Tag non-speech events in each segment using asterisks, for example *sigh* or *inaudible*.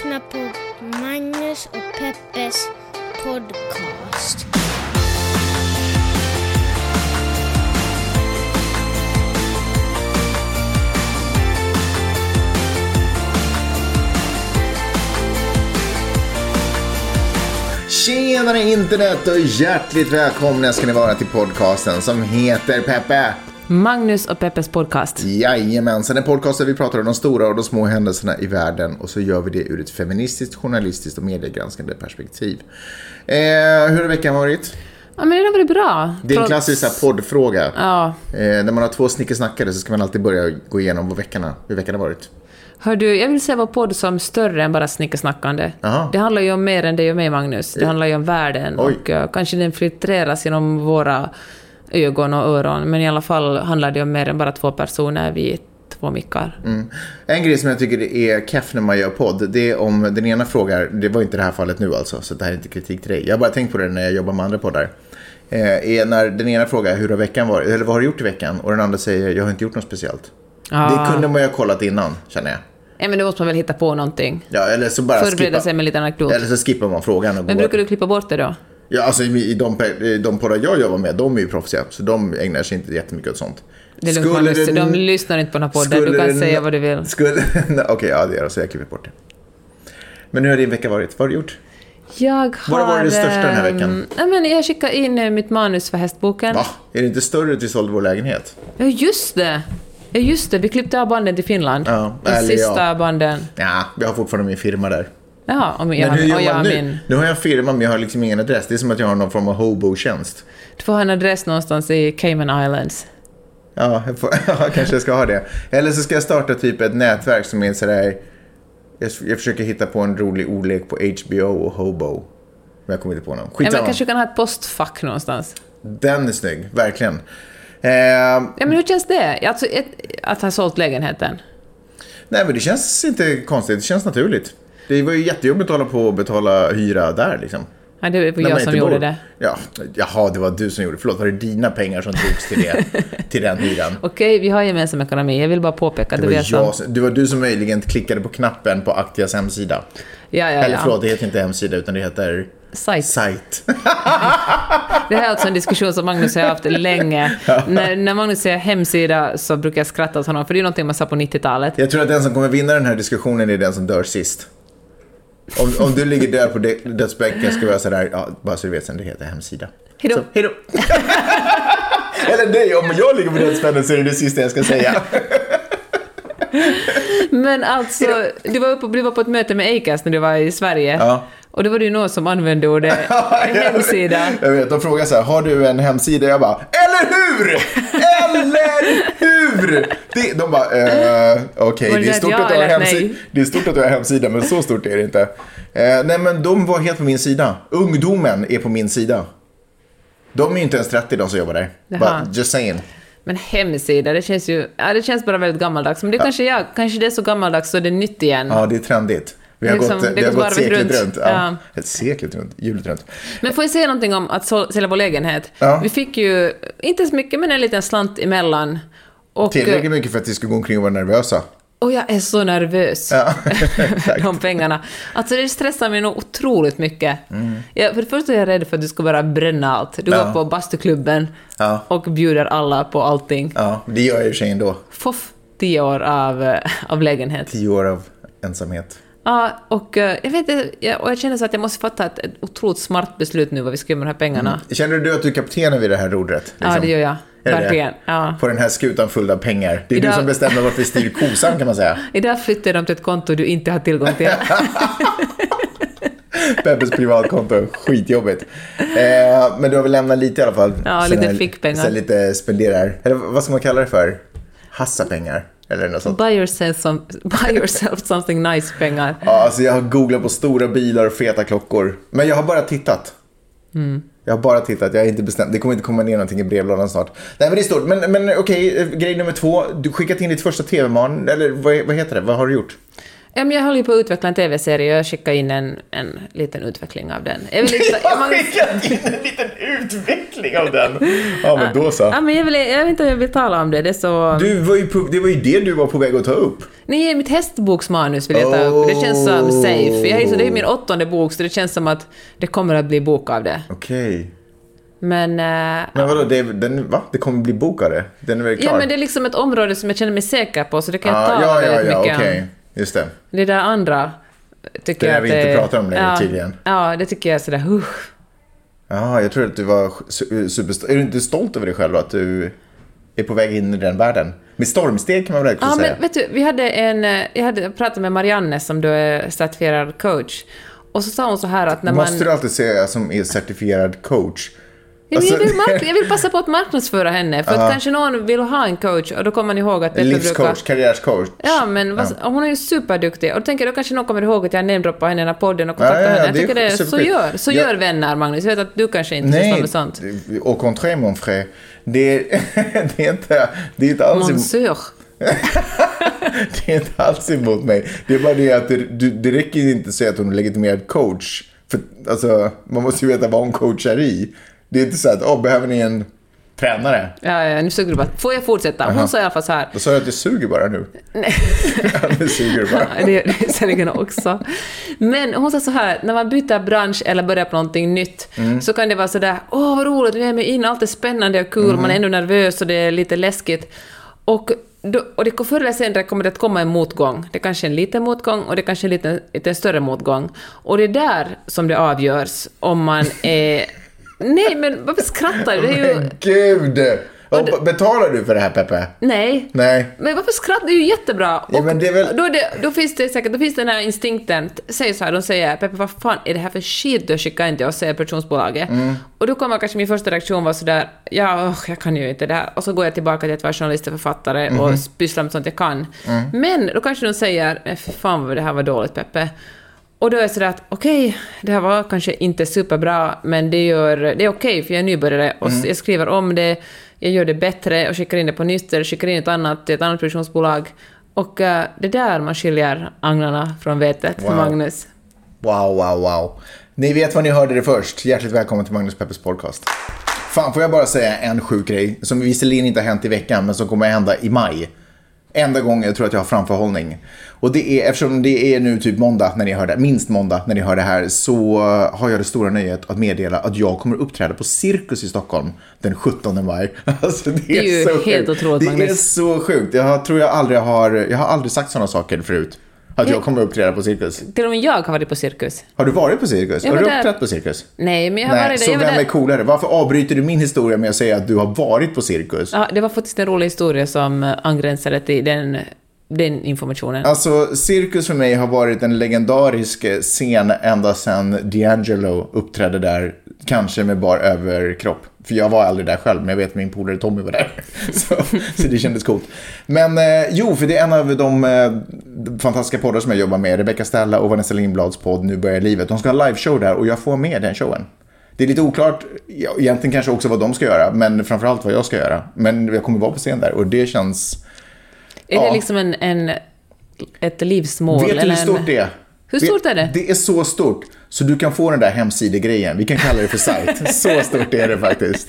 lyssnar på Magnus och Peppes podcast. Tjenare internet och hjärtligt välkomna ska ni vara till podcasten som heter Peppe. Magnus och Peppes podcast. Jajamensan, en podcast där vi pratar om de stora och de små händelserna i världen och så gör vi det ur ett feministiskt, journalistiskt och mediegranskande perspektiv. Eh, hur har veckan varit? Ja, men det har varit bra. Det är en klassisk här, poddfråga. Ja. Eh, när man har två snickesnackare så ska man alltid börja gå igenom vad veckan hur veckan har varit. Hör du, jag vill se vår podd som större än bara snickersnackande. Jaha. Det handlar ju om mer än dig och mig, Magnus. Det handlar ju om världen Oj. och eh, kanske den filtreras genom våra ögon och öron, men i alla fall handlar det om mer än bara två personer vid två mickar. Mm. En grej som jag tycker är keff när man gör podd, det är om den ena frågar, det var inte det här fallet nu alltså, så det här är inte kritik till dig. Jag har bara tänkt på det när jag jobbar med andra poddar. Eh, är när den ena frågar hur har veckan varit, eller vad har du gjort i veckan? Och den andra säger, jag har inte gjort något speciellt. Ah. Det kunde man ju ha kollat innan, känner jag. Ja, men då måste man väl hitta på någonting. Ja, eller så bara Förbereda skippa. sig med en liten anekdot. Eller så skippar man frågan och Men går. brukar du klippa bort det då? Ja, alltså i de, de poddar jag jobbar med, de är ju proffsiga. Så de ägnar sig inte jättemycket åt sånt. Det är lugnt, Magnus. det- De lyssnar inte på den här podden. Du skulle kan säga vad du vill. Skulle... *laughs* Okej, ja det gör så jag klipper bort det. Men hur har din vecka varit? Vad har du gjort? Jag har... Vad var det största den här ehm, veckan? Ja, men jag skickade in eh, mitt manus för hästboken. Va? Är det inte större att vi sålde vår lägenhet? Ja, just det! Ja, just det. Vi klippte av banden till Finland. Ja, De sista ja. banden. Ja, vi har fortfarande min firma där. Jaha, om jag, Men hur gör jag man nu? min... Nu har jag firma men jag har liksom ingen adress. Det är som att jag har någon form av hobo-tjänst. Du får ha en adress någonstans i Cayman Islands. Ja, jag, får, *laughs* ja, kanske jag ska ha det. Eller så ska jag starta typ ett nätverk som är sådär... Jag, jag försöker hitta på en rolig ordlek på HBO och hobo. Men jag kommer inte på någon. Ja, men Skitsamma. kanske du kan ha ett postfack någonstans. Den är snygg, verkligen. Eh, Ja, men hur känns det? Alltså, ett, att ha sålt lägenheten? nej, men det känns inte konstigt. Det känns naturligt. Det var ju jättejobbigt att hålla på och betala hyra där liksom. Ja, det var jag som gjorde bor- det. Ja, jaha, det var du som gjorde det. Förlåt, var det dina pengar som drogs till, det, *laughs* till den hyran? Okej, vi har gemensam ekonomi. Jag vill bara påpeka att Det det, var, jag jag, som... det var du som möjligen klickade på knappen på Aktias hemsida. Ja, ja, Eller ja. förlåt, det heter inte hemsida utan det heter Sajt. sajt. *laughs* Det här är alltså en diskussion som Magnus har haft länge. När, när Magnus säger hemsida så brukar jag skratta åt honom, för det är någonting man sa på 90-talet. Jag tror att den som kommer vinna den här diskussionen är den som dör sist. Om, om du ligger död på dö- dödsbänken ska vi vara sådär, ja, bara så du vet sen, det heter hemsida. Hejdå. Så, hejdå. *laughs* Eller nej, om jag ligger på dödsbänken så är det det sista jag ska säga. *laughs* Men alltså, du var, uppe, du var på ett möte med Acast när du var i Sverige. Ja. Och då var det ju någon som använde ordet *laughs* hemsida. Jag vet, de frågar så här, har du en hemsida? Jag bara, eller hur? Eller hur? Det, de bara, eh, okej, Var det är stort ja att du har hemsida. Det är stort att du har hemsida, men så stort är det inte. Eh, nej, men de var helt på min sida. Ungdomen är på min sida. De är ju inte ens 30 de som jobbar där. Bara, just saying. Men hemsida, det känns ju... Ja, det känns bara väldigt gammaldags. Men det kanske jag, kanske det är så gammaldags så det är nytt igen. Ja, det är trendigt. Vi har Liksom, gått, vi har gått seklet runt. runt. Ja. Ja. Seklet runt, hjulet runt. Men får jag säga någonting om att sälja vår lägenhet? Ja. Vi fick ju, inte så mycket, men en liten slant emellan. Och, Tillräckligt mycket för att vi ska gå omkring och vara nervösa. och jag är så nervös. Ja, *laughs* de pengarna. Alltså det stressar mig nog otroligt mycket. Jag, för det första är jag rädd för att du ska bara bränna allt. Du Mm. Ja. går på bastuklubben Ja. och bjuder alla på allting. Ja, det gör jag i och för sig ändå. Foff, tio år av, eh, av lägenhet. Tio år av ensamhet. Ja, och eh, jag vet och jag känner så att jag måste fatta ett, ett otroligt smart beslut nu vad vi ska göra med de här pengarna. Känner du att du är kaptenen vid det här rodret? Ja, liksom? det gör jag. Verkligen. Ja. På den här skutan full av pengar. Det är Idag- du som bestämmer vart vi styr kosan kan man säga. *laughs* Idag flyttar de till ett konto du inte har tillgång till. *laughs* Peppes privatkonto, skitjobbigt. Eh, men du har väl lämnat lite i alla fall? Ja, Sån lite fickpengar. så lite spenderar. Eller vad ska man kalla det för? Hassapengar? Eller något sånt. buy, yourself some, buy yourself something nice-pengar. Ja, alltså jag har googlat på stora bilar och feta klockor. Men jag har bara tittat. Mm. Jag har bara tittat, jag är inte bestämt, Det kommer inte komma ner någonting i brevlådan snart. Nej men det är stort. Men, men okej, eh, grej nummer två. Du skickat in ditt första tv-man, eller vad, vad heter det? Vad har du gjort? Ja, men jag håller ju på att utveckla en TV-serie och jag skickade in en, en liten utveckling av den. Jag vill inte, *laughs* Jag har skickat in en liten utveckling av den. Ja, men då så. ja, men jag, vill, jag vet inte om jag vill tala om det. Det så... Du var ju på, det var ju det du var på väg att ta upp. Nej, mitt hästboksmanus vill jag ta upp. Det känns som safe. Jag, så- det är min åttonde bok, så det känns som att det kommer att bli bok av det. Okej. Men... eh, Men vadå, det, den, va? det kommer bli bok av det? Den är väl klar? ja, men det är liksom ett område som jag känner mig säker på, så det kan jag Ah, tala ja, ja, väldigt ja, mycket okej. om. Just det. Det där andra tycker Det jag att vi inte det- pratar om längre, ja, tydligen. Ja, det tycker jag är sådär... Uh. Ja, jag tror att du var su- superstolt. Är du inte stolt över dig själv att du är på väg in i den världen? Med stormsteg kan man väl också Ja, säga? men vet du, vi hade en... eh, Jag hade pratat med Marianne som då är certifierad coach. Och så sa hon så här att när man... Måste du alltid säga som är certifierad coach? Ja, men jag, Alltså- vill mark- jag vill passa på att marknadsföra henne, för att kanske någon vill ha en coach och då kommer man ihåg att brukar... Livscoach, karriärscoach. Ja, men vad, hon är ju superduktig. Och då tänker jag, då kanske någon kommer ihåg att jag namedroppar henne i den här podden och kontaktar Ja, ja, ja, henne. Jag det tycker det, så gör, så Ja. gör vänner, Magnus. Jag vet att du kanske inte sysslar Nej, med sånt. au contraire mon frère. Det är, *laughs* det är inte, det är inte alls Monsieur. *laughs* det är inte alls emot mig. Det är bara det att det, du- det räcker inte att säga att hon är legitimerad coach. För alltså, man måste ju veta vad hon coachar i. Det är inte så att, åh, behöver ni en tränare? Ja, ja, nu suger du bara. Får jag fortsätta? Hon sa i alla fall så här. Då sa jag att det suger bara nu. Nej. *laughs* Ja, det suger bara. Ja, det är säkerligen också. Men hon sa så här, när man byter bransch eller börjar på någonting nytt, Mm. så kan det vara så där, åh vad roligt, nu är med in, allt är spännande och kul, Mm. man är ändå nervös och det är lite läskigt. Och, då, och det, förr eller senare kommer det att komma en motgång. Det kanske är en liten motgång och det kanske är en lite, lite större motgång. Och det är där som det avgörs om man är... Nej, men varför skrattar du? Det är ju... Men gud! Och, betalar du för det här Peppe? Nej. Nej. Men varför skrattar du? Det är ju jättebra. Ja, men det är väl- då, är det, då finns det säkert, då finns den här instinkten, säg så här, de säger Peppe vad fan är det här för skit du har skickat in till oss, säger produktionsbolaget. Mm. Och då kommer kanske min första reaktion vara sådär, ja, ugh, jag kan ju inte det här. Och så går jag tillbaka till att vara journalist och författare Mhm. och pyssla med sånt jag kan. Mm. Men då kanske de säger, "Eh, fy fan vad det här var dåligt Peppe. Och då är det sådär att okej, det här var kanske inte superbra, men det, gör, det är okej för jag är nybörjare och Mm. jag skriver om det, jag gör det bättre och skickar in det på nytt eller skickar in ett annat till ett annat produktionsbolag. Och eh, det är där man skiljer agnarna från vetet, Wow. Magnus. Wow, wow, wow. Ni vet vad ni hörde det först. Hjärtligt välkommen till Magnus Peppers podcast. Fan, får jag bara säga en sjuk grej som visserligen inte har hänt i veckan, men som kommer att hända i maj. Enda gången jag tror att jag har framförhållning. Och det är, eftersom det är nu typ måndag när ni hör det, minst måndag när ni hör det här, så har jag det stora nöjet att meddela att jag kommer uppträda på Cirkus i Stockholm den 17 maj. *laughs* Alltså, det, Det är ju så helt sjukt. otroligt, Det är Magnus. så sjukt. Jag tror jag aldrig har, jag har aldrig sagt sådana saker förut. Att jag kommer uppträda på Cirkus. Till och med jag har varit på cirkus. Har du varit på cirkus? Jag har du där. uppträtt på cirkus? Nej, men jag har Nej, varit där. så vem där. är coolare? Varför avbryter du min historia med att säga att du har varit på cirkus? Ja, det var faktiskt en rolig historia som eh, angränsade till den, den informationen. Alltså, cirkus för mig har varit en legendarisk scen ända sedan D'Angelo uppträdde där, kanske med bar överkropp. För jag var aldrig där själv, men jag vet att min polare Tommy var där. *laughs* Så, så det kändes coolt. Men eh, jo, för det är en av de eh, fantastiska poddar som jag jobbar med. Rebecca Stella och Vanessa Lindblads podd Nu börjar livet. De ska ha liveshow där och jag får med den showen. Det är lite oklart, egentligen kanske också vad de ska göra, men framförallt vad jag ska göra. Men jag kommer vara på scen där och det känns är det liksom en, en, ett livsmål? Vet du hur stort en... det är? Hur stort är det? Det är så stort. Så du kan få den där hemsidegrejen. Vi kan kalla det för sajt. *laughs* Så stort är det faktiskt.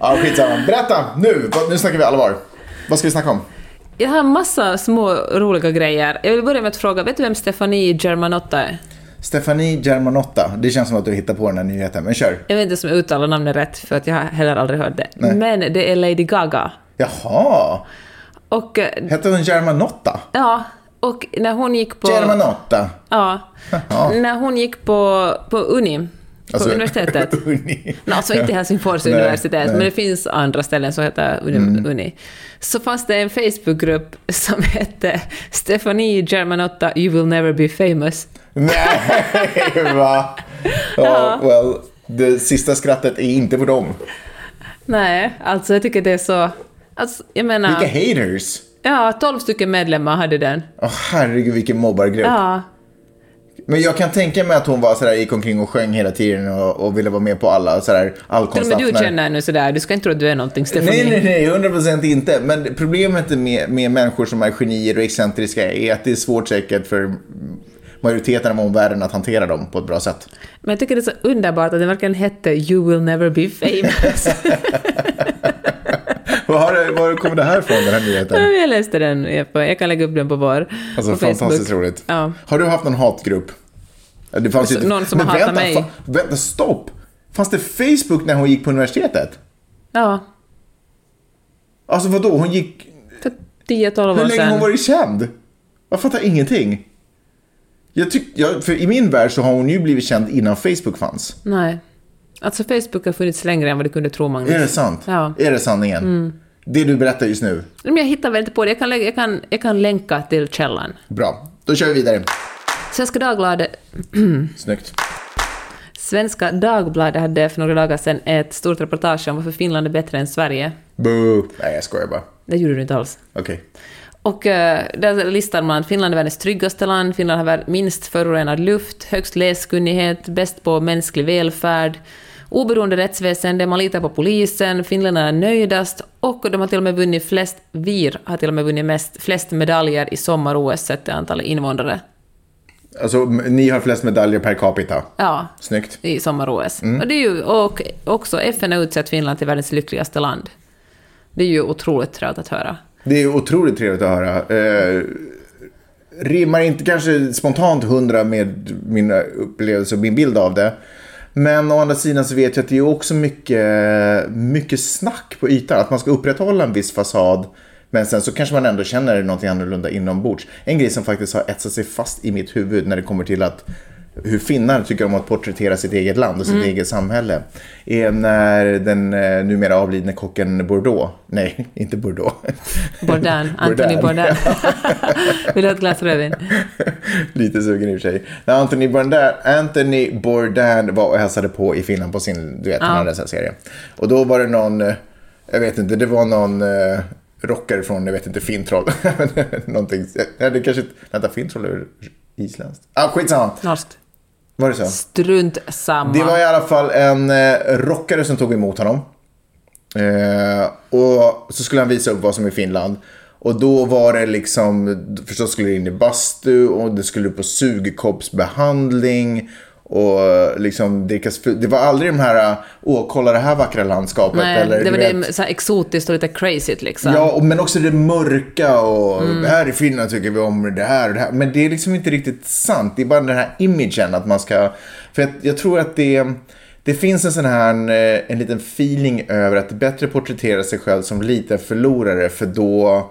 Ja, skitsamma. Berätta nu. Nu snackar vi allvar. Vad ska vi snacka om? Jag har massa små roliga grejer. Jag vill börja med att fråga, vet du vem Stefanie Germanotta är? Stefanie Germanotta. Det känns som att du hittar på den här nyheten, men kör. Jag vet inte om jag uttalar namnet rätt, för att jag har heller aldrig hört det. Nej. Men det är Lady Gaga. Jaha. Och, eh, Hette hon Germanotta? ja, och när hon gick på... Germanotta. Ja. Jaha. När hon gick på, på Uni, på Alltså- universitetet. *laughs* Uni. No, alltså inte Helsingfors Nej, universitet, nej. Mm. men det finns andra ställen som heter Uni. Uni. Så fanns det en Facebookgrupp som hette Stefanie Germanotta, you will never be famous. Nej, *laughs* va? Ja, well. Det sista skrattet är inte på dem. Nej, alltså jag tycker det är så... Alltså, jag menar... Vilka haters. Ja, 12 stycken medlemmar hade den. Åh herregud vilken mobbargrupp. Ja. Men jag kan tänka mig att hon var sådär, gick omkring och sjöng hela tiden och, och ville vara med på alla sådär, all Till och med du känner nu sådär, du ska inte tro att du är någonting, Stefanie. Nej, nej, nej, 100 procent inte. Men problemet med, med människor som är genier och excentriska är att det är svårt säkert för majoriteten av omvärlden att hantera dem på ett bra sätt. Men jag tycker det är så underbart att den verkligen hette You will never be famous. *laughs* Var, var kommer det här ifrån, den här nyheten? jag läste den, jag kan lägga upp den på vår Alltså på Facebook. fantastiskt roligt. Ja. Har du haft någon hatgrupp? Det fanns ju Så inte- någon som Men vänta, mig. fa- vänta, stopp! Fanns det Facebook när hon gick på universitetet? Ja, Alltså vadå, hon gick... för 10-12 Hur år länge har hon sedan. varit känd? Jag fattar ingenting. Jag tyck, jag, för I min värld så har hon ju blivit känd innan Facebook fanns. Nej. Alltså Facebook har funnits längre än vad du kunde tro, Magnus. Är det sant? Ja. Mm. Är det sanningen? Det du berättar just nu? Men jag hittar väl inte på det. Jag kan, jag kan, jag kan länka till källan. Bra, då kör vi vidare. Svenska Dagbladet, *clears throat* Snyggt. Svenska Dagbladet hade för några dagar sedan ett stort reportage om varför Finland är bättre än Sverige. Boo. Nej, jag skojar bara. Det gjorde du inte alls. Okej. Och eh, där listar man att Finland är världens tryggaste land, Finland har minst förorenad luft, högst läskunnighet, bäst på mänsklig välfärd, oberoende rättsväsende, man litar på polisen, finländarna är nöjdast och de har till och med vunnit flest, VIR har till och med vunnit mest, flest medaljer i sommar-OS sett till antalet invånare. Alltså, ni har flest medaljer per capita. Ja, Snyggt. i sommar-OS. Och, det är ju, och också FN har utsett Finland till världens lyckligaste land. Det är ju otroligt trevligt att höra. Det är otroligt trevligt att höra. Eh, rimmar inte kanske spontant hundra med min upplevelse och min bild av det. Men å andra sidan så vet jag att det är också mycket, mycket snack på ytan. Att man ska upprätthålla en viss fasad. Men sen så kanske man ändå känner någonting annorlunda inombords. En grej som faktiskt har etsat sig fast i mitt huvud när det kommer till att hur finnar tycker om att porträttera sitt eget land och sitt eget samhälle är när den eh, numera avlidne kocken Bordeaux, nej, *laughs* inte Bordeaux. Bourdain, *laughs* Anthony Bourdain. *laughs* Vill du ha ett glas rödvin? Lite sugen i och för sig. När Anthony Bourdain, Anthony Bourdain var och hälsade på i Finland på sin, du vet, han hade en serie. Och då var det någon, eh, jag vet inte, det var någon eh, rockare från, jag vet inte, Fintroll. Någonting, nej, det kanske, vänta, Fintroll är isländskt? Ah, skitsamma. Norskt. Var det så? Strunt samma. Det var i alla fall en eh, rockare som tog emot honom. Eh, och så skulle han visa upp vad som är Finland. Och då var det liksom, förstås skulle det in i bastu och det skulle på sugkoppsbehandling. Och liksom drickas, det var aldrig de här, åh kolla det här vackra landskapet. Nej, eller, det var det så exotiskt och lite crazy liksom. Ja, och- men också det mörka och Mm. här i Finland tycker vi om det här och det här. Men det är liksom inte riktigt sant. Det är bara den här imagen att man ska... För jag, jag tror att det, det finns en sån här eh, en liten feeling över att det är bättre att porträttera sig själv som liten förlorare för då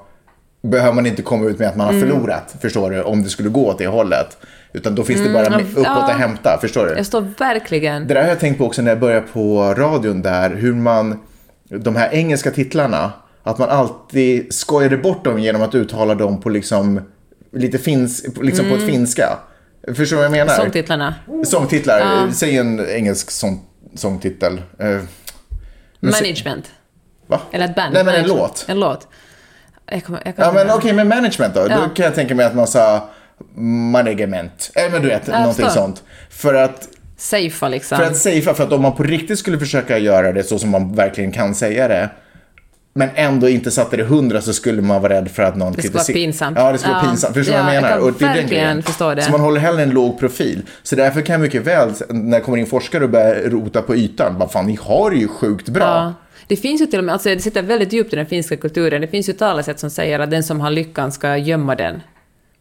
behöver man inte komma ut med att man har Mm. förlorat, förstår du, om det skulle gå åt det hållet. Utan då finns det bara ja, uppåt ja. att hämta, förstår du? Jag står verkligen... Det där har jag tänkt på också när jag började på radion där, hur man, de här engelska titlarna, att man alltid skojade bort dem genom att uttala dem på liksom, lite fins, liksom på ett finska. Förstår du vad jag menar? Mm. Sångtitlarna. Sångtitlar, säg en engelsk sång, sångtitel. Eh, Management. va? Eller ett band. Nej men en låt. En låt. Jag kommer, jag kan Ja men okej, men management då? Då Ja. kan jag tänka mig att man sa management. Eh, men du vet, jag någonting förstår. sånt. För att Safea liksom. För att safea, för att om man på riktigt skulle försöka göra det så som man verkligen kan säga det, men ändå inte satte det hundra så skulle man vara rädd för att någon Det skulle vara kritiser- pinsamt. Ja, det skulle vara Ja. pinsamt. Förstår du Ja, vad jag jag menar? kan Och det är den verkligen grejen. förstå det. Så man håller hellre en låg profil. Så därför kan jag mycket väl, när det kommer in forskare och börjar rota på ytan, bara fan, ni har det ju sjukt bra. Ja. Det finns ju till och med, alltså det sitter väldigt djupt i den finska kulturen, det finns ju talesätt som säger att den som har lyckan ska gömma den.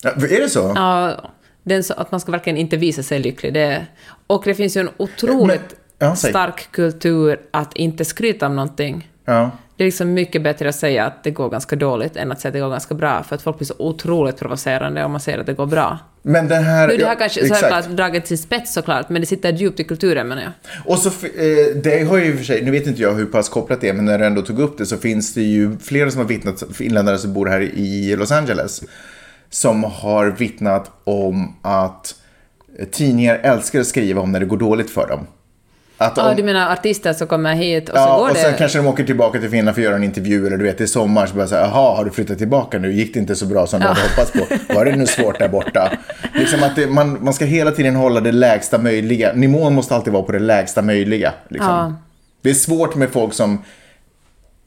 Ja, är det så? Ja, den, att man ska verkligen inte visa sig lycklig. Det, och det finns ju en otroligt Men- ja, stark kultur att inte skryta om någonting. Ja. Det är liksom mycket bättre att säga att det går ganska dåligt än att säga att det går ganska bra, för att folk blir så otroligt provocerande om man säger att det går bra. Men den här... Nu det här ja, kanske så exakt. här klart draget till spets såklart, men det sitter djupt i kulturen menar jag. Och så, eh, det har ju i och för sig, nu vet inte jag hur pass kopplat det är, men när du ändå tog upp det så finns det ju flera som har vittnat, finländare som bor här i Los Angeles, som har vittnat om att tidningar älskar att skriva om när det går dåligt för dem. Att Ja, om, du menar artister som kommer hit och så ja, går och det... sen kanske de åker tillbaka till Finland för att göra en intervju eller du vet, är sommar så bara säga, jaha, har du flyttat tillbaka nu? Gick det inte så bra som du hade hoppats på? Var det nu svårt där borta? Liksom att det, man, man ska hela tiden hålla det lägsta möjliga. Nivån måste alltid vara på det lägsta möjliga. Liksom. Ja. Det är svårt med folk som,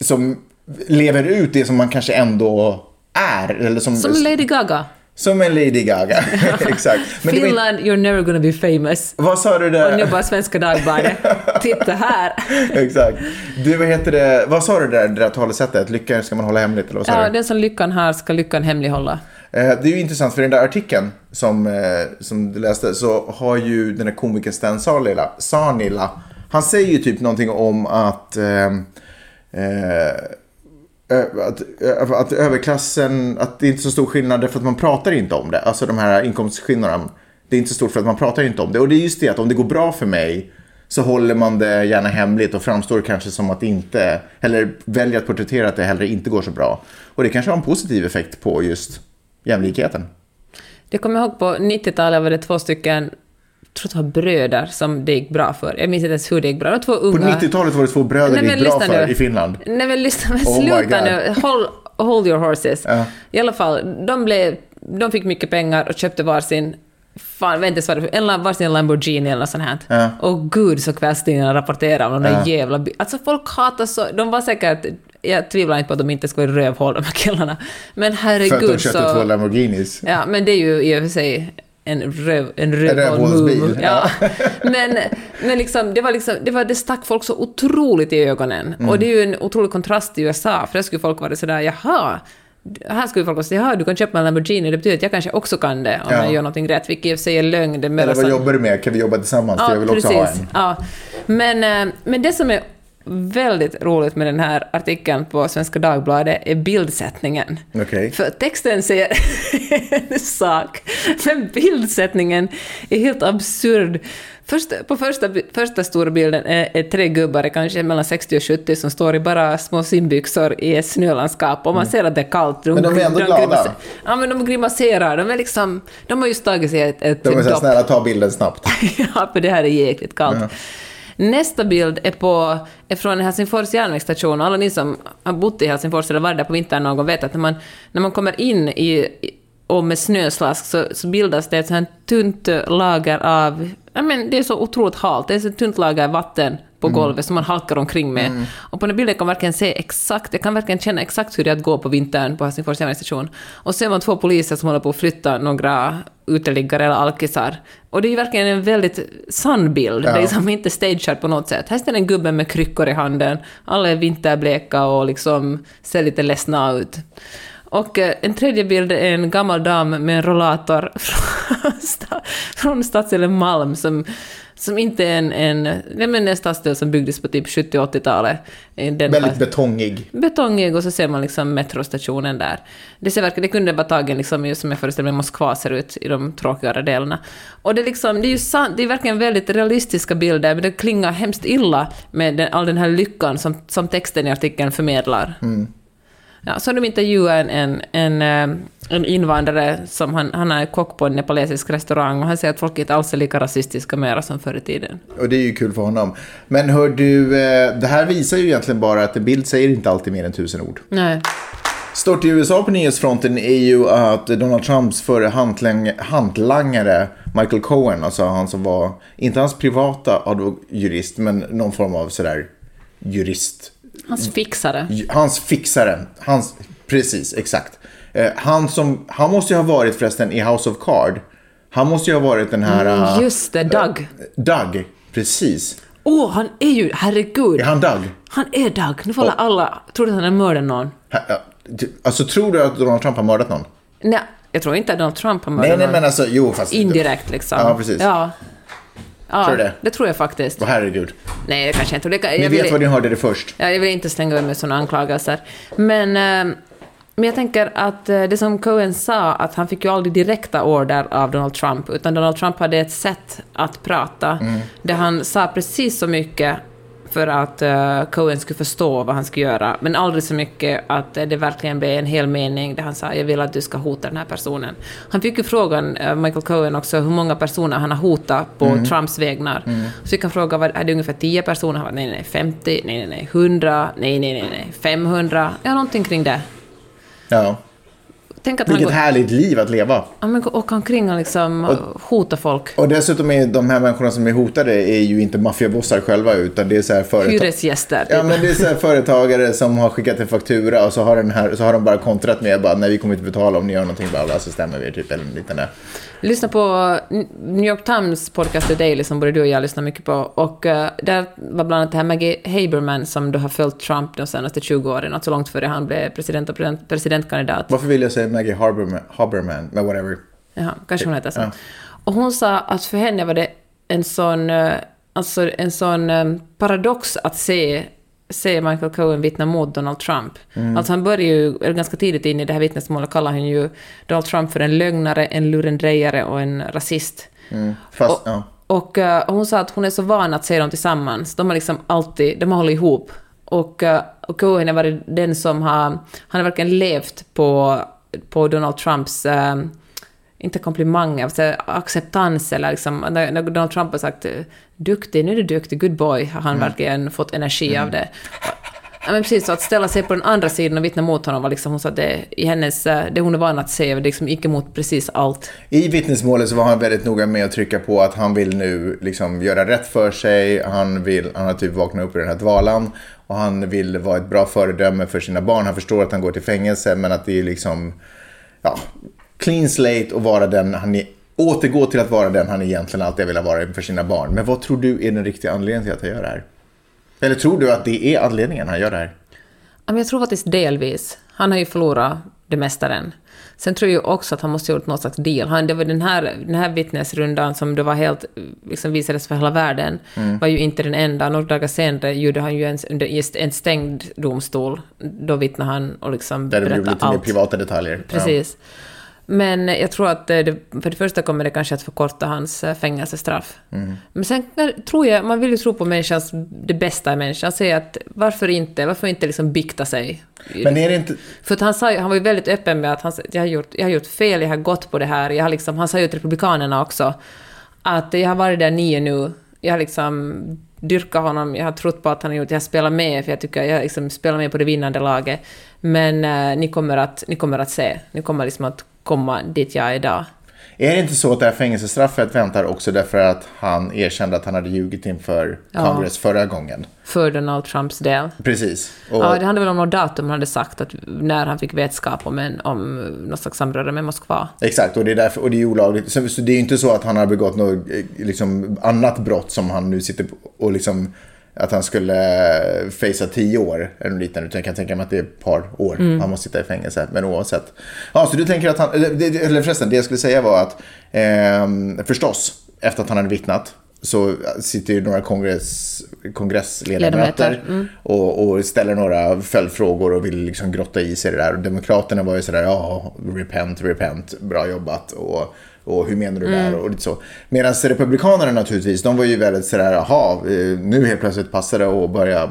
som lever ut det som man kanske ändå är. Eller som, Som Lady Gaga. som en Lady Gaga. *laughs* Exakt. Men Finland, you're never gonna be famous. vad sa du Och där? nu bara Svenska Dagbladet. *laughs* Titta här. Exakt. Du, vad heter det, vad sa du där, det där talesättet? Lycka ska man hålla hemligt, eller vad sa Ja, du? den som lyckan har ska lyckan hemlighålla. Eh, Det är ju intressant, för i den där artikeln som, eh, som du läste så har ju den här komikern Stan Sanila, Sanila han säger ju typ någonting om att eh, att, att överklassen, att det är inte så stor skillnad därför att man pratar inte om det. Alltså de här inkomstskillnaderna. Det är inte så stort för att man pratar inte om det. Och det är just det att om det går bra för mig så håller man det gärna hemligt och framstår kanske som att det inte, eller väljer att porträttera att det heller inte går så bra. Och det kanske har en positiv effekt på just jämlikheten. Det kommer jag ihåg på 90-talet var det två stycken, tror det var bröder som det gick bra för. Jag minns inte ens hur det gick bra. Det var två På unga... 90-talet var det två bröder Nej, det gick bra för nu. i Finland. Nej men lyssna, men Oh sluta nu. Hold, hold your horses. Ja. I alla fall, de, blev, de fick mycket pengar och köpte varsin Fan, ens vad det en, varsin Lamborghini eller något sånt här. Ja. Och gud så kvällstidningarna rapporterade om de där Ja. jävla... Alltså folk hatar så... De var säkert... Jag tvivlar inte på att de inte ska vara rövhål de här killarna. Men För herregud att de köpte så... två Lamborghinis. Ja, men det är ju i och för sig en röv, en rövhålsbil, rövhål ja. *laughs* men, men liksom, det var liksom, det var, det stack folk så otroligt i ögonen. Mm. Och det är ju en otrolig kontrast till USA, för där skulle folk vara sådär, jaha, här skulle folk säga, jaha, du kan köpa en Lamborghini, det betyder att jag kanske också kan det om Ja. jag gör någonting rätt, vilket i och för sig är lögn. Eller vad så- jobbar du med? Kan vi jobba tillsammans? för jag vill också ha en. Ja. Men, eh, men det som är väldigt roligt med den här artikeln på Svenska Dagbladet är bildsättningen. Okej. För texten säger *laughs* en sak, men bildsättningen är helt absurd. Först, på första, första stora bilden är, är tre gubbar, kanske mellan 60 och 70, som står i bara små simbyxor i ett snölandskap och man ser att det är kallt. Men de är ändå glada. grimaser- Ja, men de grimaserar. De är liksom... De har just tagit sig ett, ett De är så snälla ta bilden snabbt. *laughs* ja, för det här är jäkligt kallt. Nästa bild är, på, är från Helsingfors järnvägsstation. Alla ni som har bott i Helsingfors eller varit där på vintern någon gång vet att när man, när man kommer in i, och med snöslask så, så bildas det ett sånt här tunt lager av... Ja, men det är så otroligt halt. Det är ett tunt lager vatten på golvet som man halkar omkring med. Och på den bilden kan man verkligen se exakt, jag kan verkligen känna exakt hur det är att gå på vintern på Helsingfors järnvägsstation. Och ser man två poliser som håller på att flytta några uteliggare eller alkisar. Och det är ju verkligen en väldigt sann bild. Det är liksom inte stageat på något sätt. Här står en gubbe med kryckor i handen. Alla är vinterbleka och liksom ser lite ledsna ut. Och eh, en tredje bild är en gammal dam med en rollator *laughs* från, sta- från stadsdelen Malm som, som inte är en, en, nej men en stadsdel som byggdes på typ 70-80-talet. Eh, Väldigt fast- betongig. betongig och så ser man liksom metrostationen där. Det ser verkligen, det kunde vara tagen liksom, som jag föreställer mig Moskva ser ut i de tråkigare delarna. Och det är liksom, det är ju sant, det är verkligen väldigt realistiska bilder, men det klingar hemskt illa med den, all den här lyckan som, som texten i artikeln förmedlar. Ja, så de intervjuade en, en, en, eh, en invandrare som han, han är kock på en nepalesisk restaurang och han säger att folk inte alls är lika rasistiska mera som förr i tiden. Och det är ju kul för honom. Men hör du, eh, det här visar ju egentligen bara att en bild säger inte alltid mer än tusen ord. Nej. Stort i USA på nyhetsfronten är ju att Donald Trumps före hantlang, hantlangare Michael Cohen, alltså han som var, inte hans privata jurist, men någon form av sådär jurist. Hans fixare. Hans fixare, hans, precis, exakt. Eh, han som, han måste ju ha varit förresten i House of Card. Han måste ju ha varit den här... eh, Just det, Doug. Doug, precis. Åh, oh, han är ju, herregud. Är han Doug? Han är Doug. Nu får alla... Tror du att han har mördat någon? Alltså tror du att Donald Trump har mördat någon? Nej, jag tror inte att Donald Trump har mördat Nej, nej, någon. men alltså, jo, fast... Indirekt liksom. Ja, precis. Ja. Ja, Tror du det? det tror jag faktiskt. Åh, herregud. Nej, det kanske jag inte. Det Ni jag vet vill, var ni hörde det först. ja, jag vill inte slänga ur mig sådana anklagelser. Men, eh, men jag tänker att eh, det som Cohen sa, att han fick ju aldrig direkta order av Donald Trump, utan Donald Trump hade ett sätt att prata, Mm. där han sa precis så mycket för att uh, Cohen skulle förstå vad han skulle göra, men aldrig så mycket att uh, det verkligen blev en hel mening där han sa jag vill att du ska hota den här personen. Han fick ju frågan, uh, Michael Cohen också, hur många personer han har hotat på Mm. Trumps vägnar. Så fick han fråga, är det ungefär 10 personer? Han var nej, nej, nej, 50, nej, nej, nej, 100, nej, nej, nej, nej, 500, ja, någonting kring det. Ja. Tänk att Vilket går, härligt liv att leva. ja, men åka omkring och liksom och, hota folk. Och dessutom är de här människorna som är hotade är ju inte maffiabossar själva utan det är så här företag... Hyresgäster. Ja, typ. men det är så här företagare som har skickat en faktura och så har, den här, så har de bara kontrat med bara nej vi kommer inte betala om ni gör någonting bla bla så stämmer vi typ eller liknande. Lyssna på New York Times podcast The Daily som både du och jag lyssnar mycket på. Och eh, där var bland annat det här Maggie Haberman som då har följt Trump de senaste 20 åren, alltså långt före han blev president och president- presidentkandidat. Varför vill jag säga Maggie Haberman, Haberman men whatever. Jaha, kanske hon heter så. Ja. Och hon sa att för henne var det en sån, eh, alltså en sån eh, paradox att se, se Michael Cohen vittna mot Donald Trump. Alltså han började ju ganska tidigt in i det här vittnesmålet kallar han ju Donald Trump för en lögnare, en lurendrejare och en rasist. Mm. Fast, Och, ja. och eh, hon sa att hon är så van att se dem tillsammans. De har liksom alltid, de har hållit ihop. Och, och Cohen har varit den som har, han har verkligen levt på, på Donald Trumps, eh, inte komplimanger, alltså acceptans eller liksom, när, när Donald Trump har sagt eh, duktig, nu är du duktig, good boy, har han verkligen fått energi av det. Ja, men precis, så att ställa sig på den andra sidan och vittna mot honom var liksom, hon sa att det, i hennes, eh, det hon är van att se, det liksom gick emot precis allt. I vittnesmålet så var han väldigt noga med att trycka på att han vill nu liksom göra rätt för sig. Han, vill, han har typ vaknat upp ur den här dvalan. Och han vill vara ett bra föredöme för sina barn. Han förstår att han går till fängelse men att det är liksom ja, clean slate och vara den han är, återgå till att vara den han egentligen alltid har velat vara för sina barn. Men vad tror du är den riktiga anledningen till att han gör det här? Eller tror du att det är anledningen han gör det här? Ja, jag tror faktiskt delvis. Han har ju förlorat det mesta än. Sen tror jag också att han måste ha gjort någon slags deal. Han, det var den här, den här vittnesrundan som det var helt, liksom visades för hela världen, var ju inte den enda. Några dagar senare gjorde han ju en, en stängd domstol. Då vittnade han och liksom Där det berättade lite mer allt. privata detaljer. Precis. Men jag tror att eh, det, för det första kommer det kanske att förkorta hans eh, fängelsestraff. Mm. Men sen tror jag, man vill ju tro på människans, det bästa i människan, säga att varför inte, varför inte liksom bikta sig? Men är det inte... För han, sa, han var ju väldigt öppen med att han, jag, har gjort, jag har gjort fel, jag har gått på det här. Jag har liksom, han sa ju till Republikanerna också att jag har varit där nio nu. Jag har liksom dyrkat honom, jag har trott på att han har gjort, jag har spelat med, för jag tycker jag liksom spelat med på det vinnande laget. Men eh, ni, kommer att, ni kommer att se, ni kommer liksom att komma dit jag är idag. Är det inte så att det här fängelsestraffet väntar också därför att han erkände att han hade ljugit inför Ja. Congress förra gången? För Donald Trumps del. Precis. Och, Ja, det handlade väl om något datum han hade sagt, att när han fick vetskap om, en, om något slags samröre med Moskva. Exakt, och det är, därför, och det är olagligt. Så, så det är ju inte så att han har begått något eh, liksom, annat brott som han nu sitter och liksom att han skulle eh, facea tio år eller något liknande. Utan jag kan tänka mig att det är ett par år han måste sitta i fängelse. Men oavsett. Ja, så du tänker att han, eller, det- eller förresten, det jag skulle säga var att ehm, förstås, efter att han hade vittnat så sitter ju några kongress, kongressledamöter Ledamöter, och, och ställer några följdfrågor och vill liksom grotta i sig det där. Och Demokraterna var ju sådär, ja, repent, repent, bra jobbat och, och hur menar du där och lite så. Medan Republikanerna naturligtvis, de var ju väldigt sådär, jaha, eh, nu helt plötsligt passar det att börja,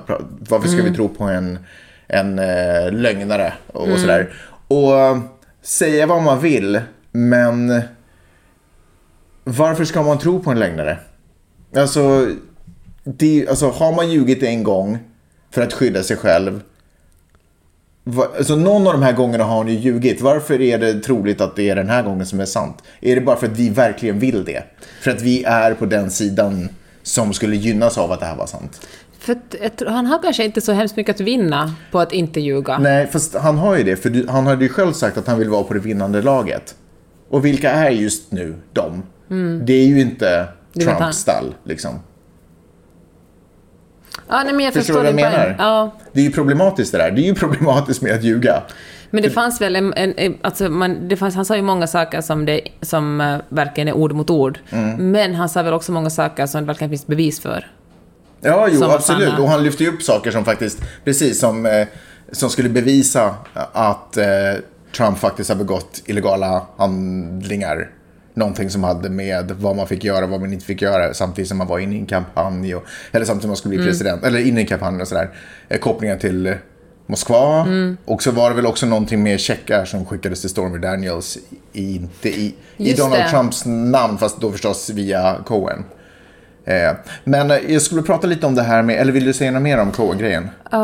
varför ska vi tro på en, en eh, lögnare och sådär. Och eh, säga vad man vill, men varför ska man tro på en lögnare? Alltså, det, alltså har man ljugit en gång för att skydda sig själv. Va, alltså någon av de här gångerna har ni ljugit. Varför är det troligt att det är den här gången som är sant? Är det bara för att vi verkligen vill det? För att vi är på den sidan som skulle gynnas av att det här var sant? För tror- han har kanske inte så hemskt mycket att vinna på att inte ljuga. Nej, fast han har ju det. För du, han hade ju själv sagt att han vill vara på det vinnande laget. Och vilka är just nu de? Det är ju inte Mm. Trumps stall, liksom. Ja, nej, men jag Förstår förstår vad jag poäng. menar? Ja. Det är ju problematiskt det där. Det är ju *laughs* problematiskt med att ljuga. Men det fanns väl en... en, alltså man, det fanns, han sa ju många saker som, det, som uh, verkligen är ord mot ord. Mm. Men han sa väl också många saker som det verkligen finns bevis för. Ja, jo, Som absolut. sanna. Och han lyfte ju upp saker som faktiskt, precis som, eh, som skulle bevisa att eh, Trump faktiskt har begått illegala handlingar. Någonting som hade med vad man fick göra och vad man inte fick göra samtidigt som man var inne i en kampanj. Och, eller samtidigt som man skulle bli president, eller inne i en kampanj och sådär. Eh, kopplingar till Moskva. Och så var det väl också någonting med checkar som skickades till Stormy Daniels, i, inte i, i Donald det. Trumps namn, fast då förstås via Cohen. Eh, men eh, jag skulle prata lite om det här med, eller vill du säga något mer om Cohen-grejen? Uh,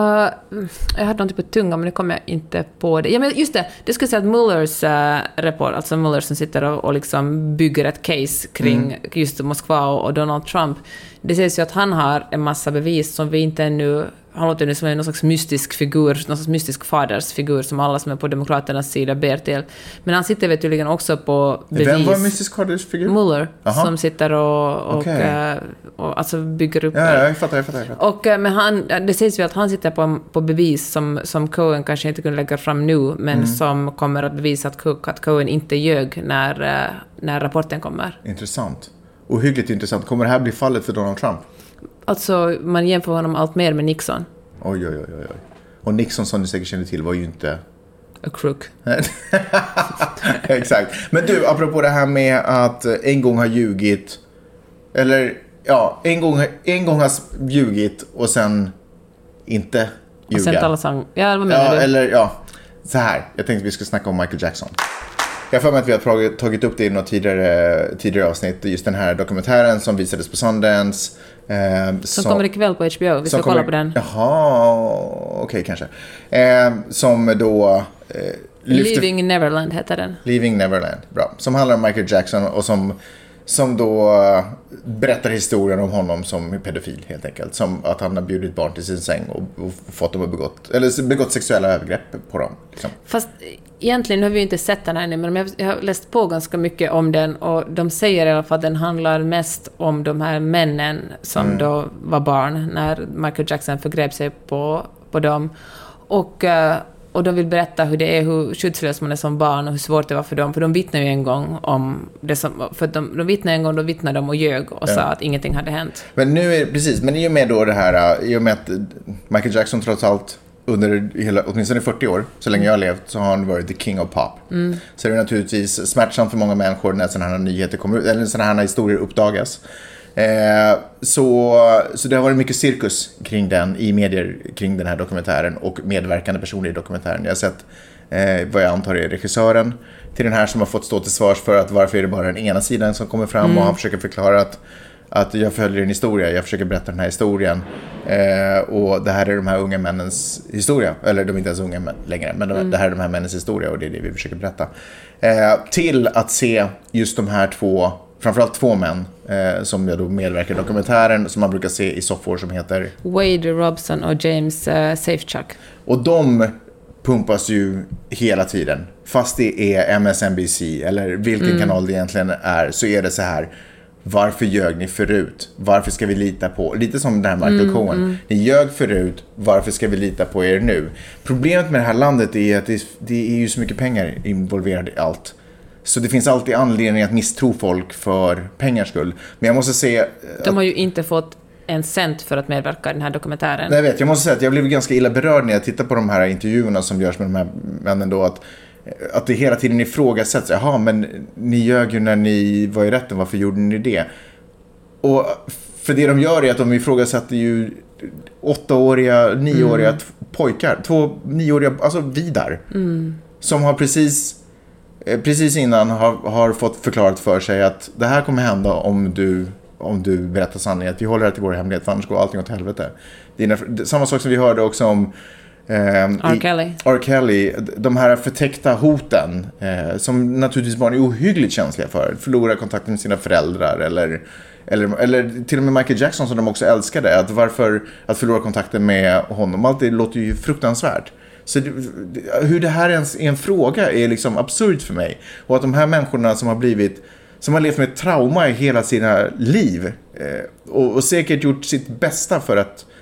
jag hade någonting på tungan, men det kommer jag inte på det. Ja, men just det, det skulle säga att Mullers uh, rapport, alltså Muller som sitter och, och liksom bygger ett case kring just Moskva och, och Donald Trump, det sägs ju att han har en massa bevis som vi inte ännu han låter nu som en någon slags mystisk figur, någon slags mystisk fadersfigur som alla som är på Demokraternas sida ber till. Men han sitter väl tydligen också på bevis... Vem var mystisk fadersfigur? Muller, Aha. som sitter och, och, Okej. eh, och alltså bygger upp... Ja, ja, jag fattar, jag fattar. Jag fattar. Och, eh, men han, det sägs ju att han sitter på, på bevis som, som Cohen kanske inte kunde lägga fram nu, men Mm. som kommer att bevisa att, att Cohen inte ljög när, eh, när rapporten kommer. Intressant. Ohyggligt intressant. Kommer det här bli fallet för Donald Trump? Alltså, man jämför honom allt mer med Nixon, Oj, oj, oj, oj. Och Nixon, som ni säkert känner till, var ju inte... a crook. *laughs* Exakt. Men du, apropå det här med att en gång ha ljugit. Eller, ja, en gång, en gång ha ljugit och sen inte Och ljuga. sen talar sang... Ja, vad menar Ja, du? eller ja. Så här. Jag tänkte vi skulle snacka om Michael Jackson. Jag har för mig att vi har tagit, tagit upp det i något tidigare, tidigare avsnitt. Just den här dokumentären som visades på Sundance. Eh, Som kommer ikväll på HBO, vi ska kolla på den. Jaha, okej kanske. Eh, som då eh, lyfter... Leaving Neverland heter den. Leaving Neverland. Bra. Som handlar om Michael Jackson och som, som då eh, berättar historien om honom som pedofil helt enkelt. Som att han har bjudit barn till sin säng och, och fått dem att begått, eller begått sexuella övergrepp på dem. Liksom. Fast egentligen har vi ju inte sett den här ännu, men jag har läst på ganska mycket om den och de säger i alla fall att den handlar mest om de här männen som Mm. då var barn när Michael Jackson förgrep sig på, på dem. Och, eh, och de vill berätta hur det är, hur skyddslös man är som barn och hur svårt det var för dem. För de vittnade ju en gång om det som... För de, de vittnade en gång, då vittnade de och ljög och sa att ingenting hade hänt. Men nu är precis, men i och med då det här, eh, i och med att Michael Jackson trots allt under hela, åtminstone 40 år, så länge jag har levt, så har han varit the king of pop. Så det är naturligtvis smärtsamt för många människor när sådana här nyheter kommer ut, eller sådana här historier uppdagas. Eh, så, så det har varit mycket cirkus kring den i medier kring den här dokumentären och medverkande personer i dokumentären. Jag har sett eh, vad jag antar är regissören till den här som har fått stå till svars för att varför är det bara den ena sidan som kommer fram och han försöker förklara att att jag följer en historia, jag försöker berätta den här historien. Eh, och det här är de här unga männens historia. Eller de är inte ens unga män längre, men de, det här är de här männens historia och det är det vi försöker berätta. Eh, till att se just de här två, framförallt två män, eh, som jag då medverkar i dokumentären, som man brukar se i soffor som heter Wade Robson och James uh, Safechuck. och de pumpas ju hela tiden. Fast det är MSNBC eller vilken kanal det egentligen är så är det så här. Varför ljög ni förut? Varför ska vi lita på... Lite som den här Michael Cohen. Ni ljög förut, varför ska vi lita på er nu? Problemet med det här landet är att det, det är ju så mycket pengar involverade i allt. Så det finns alltid anledning att misstro folk för pengars skull. Men jag måste säga... De har ju inte fått en cent för att medverka i den här dokumentären. Nej, jag vet, jag måste säga att jag blev ganska illa berörd när jag tittar på de här intervjuerna som görs med de här männen då. Att, att det hela tiden ifrågasätts. Jaha, men ni ljög ju när ni var i rätten, varför gjorde ni det? Och för det de gör är att de ifrågasätter ju åttaåriga, nioåriga t- pojkar. Två nioåriga, alltså Vidar. Som har precis, eh, precis innan har, har fått förklarat för sig att det här kommer hända om du, om du berättar sanningen. Att vi håller det till vår hemlighet, för annars går allting åt helvete. Dina, samma sak som vi hörde också om ehm, R. Kelly. R. Kelly, de här förtäckta hoten eh, som naturligtvis barn är ohyggligt känsliga för. Förlora kontakten med sina föräldrar eller, eller, eller till och med Michael Jackson som de också älskade. Att varför att förlora kontakten med honom, allt det låter ju fruktansvärt. Så det, hur det här ens är en fråga är liksom absurt för mig. Och att de här människorna som har blivit som har levt med trauma i hela sina liv eh, och, och säkert gjort sitt bästa för att eh,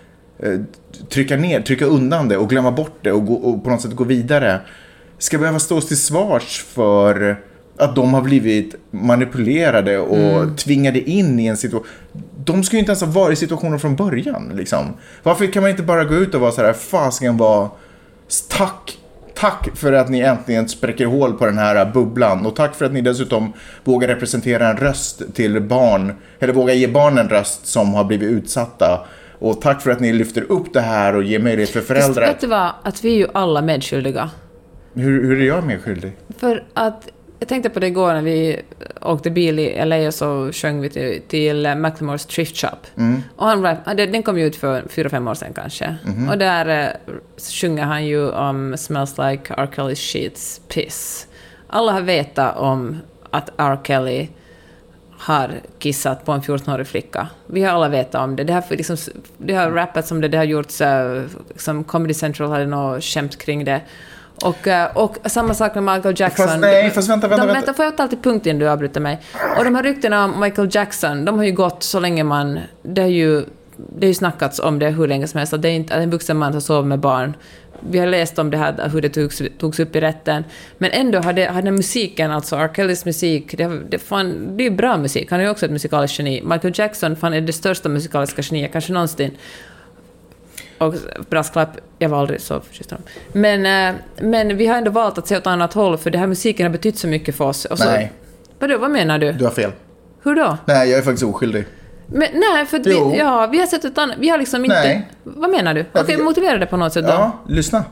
trycka ner, trycka undan det och glömma bort det och, gå, och på något sätt gå vidare. Ska behöva stås till svars för att de har blivit manipulerade och tvingade in i en situation. De skulle ju inte ens ha varit i situationen från början. Liksom. Varför kan man inte bara gå ut och vara så här, fasiken var, tack, tack för att ni äntligen spräcker hål på den här bubblan. Och tack för att ni dessutom vågar representera en röst till barn, eller vågar ge barn en röst som har blivit utsatta. Och tack för att ni lyfter upp det här och ger möjlighet för föräldrar. Vet du vad, att vi är ju alla medskyldiga. Hur, hur är jag medskyldig? För att jag tänkte på det igår när vi åkte bil i LA och så sjöng vi till, till Macklemores Thrift Shop. Mm. Och han den kom ju ut för fyra, fem år sedan kanske. Mhm. Och där eh, sjunger han ju om Smells like R. Kelly's sheets piss. Alla har vetat om att R. Kelly har kissat på en 14-årig flicka. Vi har alla vetat om det. Det har, liksom, det har rappats om det, det har gjorts... eh, Liksom Comedy Central hade något skämt kring det. Och, eh, och samma sak med Michael Jackson. Fast nej, fast vänta, vänta, de, vänta. Får jag ta alltid punkt innan du avbryter mig? Och de här ryktena om Michael Jackson, de har ju gått så länge man... Det har ju, det har ju snackats om det hur länge som helst, att det är inte att en vuxen man som sover med barn. Vi har läst om det här, hur det togs, togs upp i rätten. Men ändå hade, hade musiken, alltså R. Kellys musik, det, det, fan, det är bra musik. Han är ju också ett musikaliskt geni. Michael Jackson fan är det största musikaliska geniet kanske någonsin. Och brasklapp, jag var aldrig så förtjust honom. Men, eh, men vi har ändå valt att se åt annat håll, för det här musiken har betytt så mycket för oss. Och så, Nej. Vadå, vad menar du? Du har fel. Hur då? Nej, jag är faktiskt oskyldig. Men, nej, för vi, ja, vi har sett ett annat... Vi har liksom inte... Nej. Vad menar du? Okej, motivera det på något sätt då. Ja, lyssna.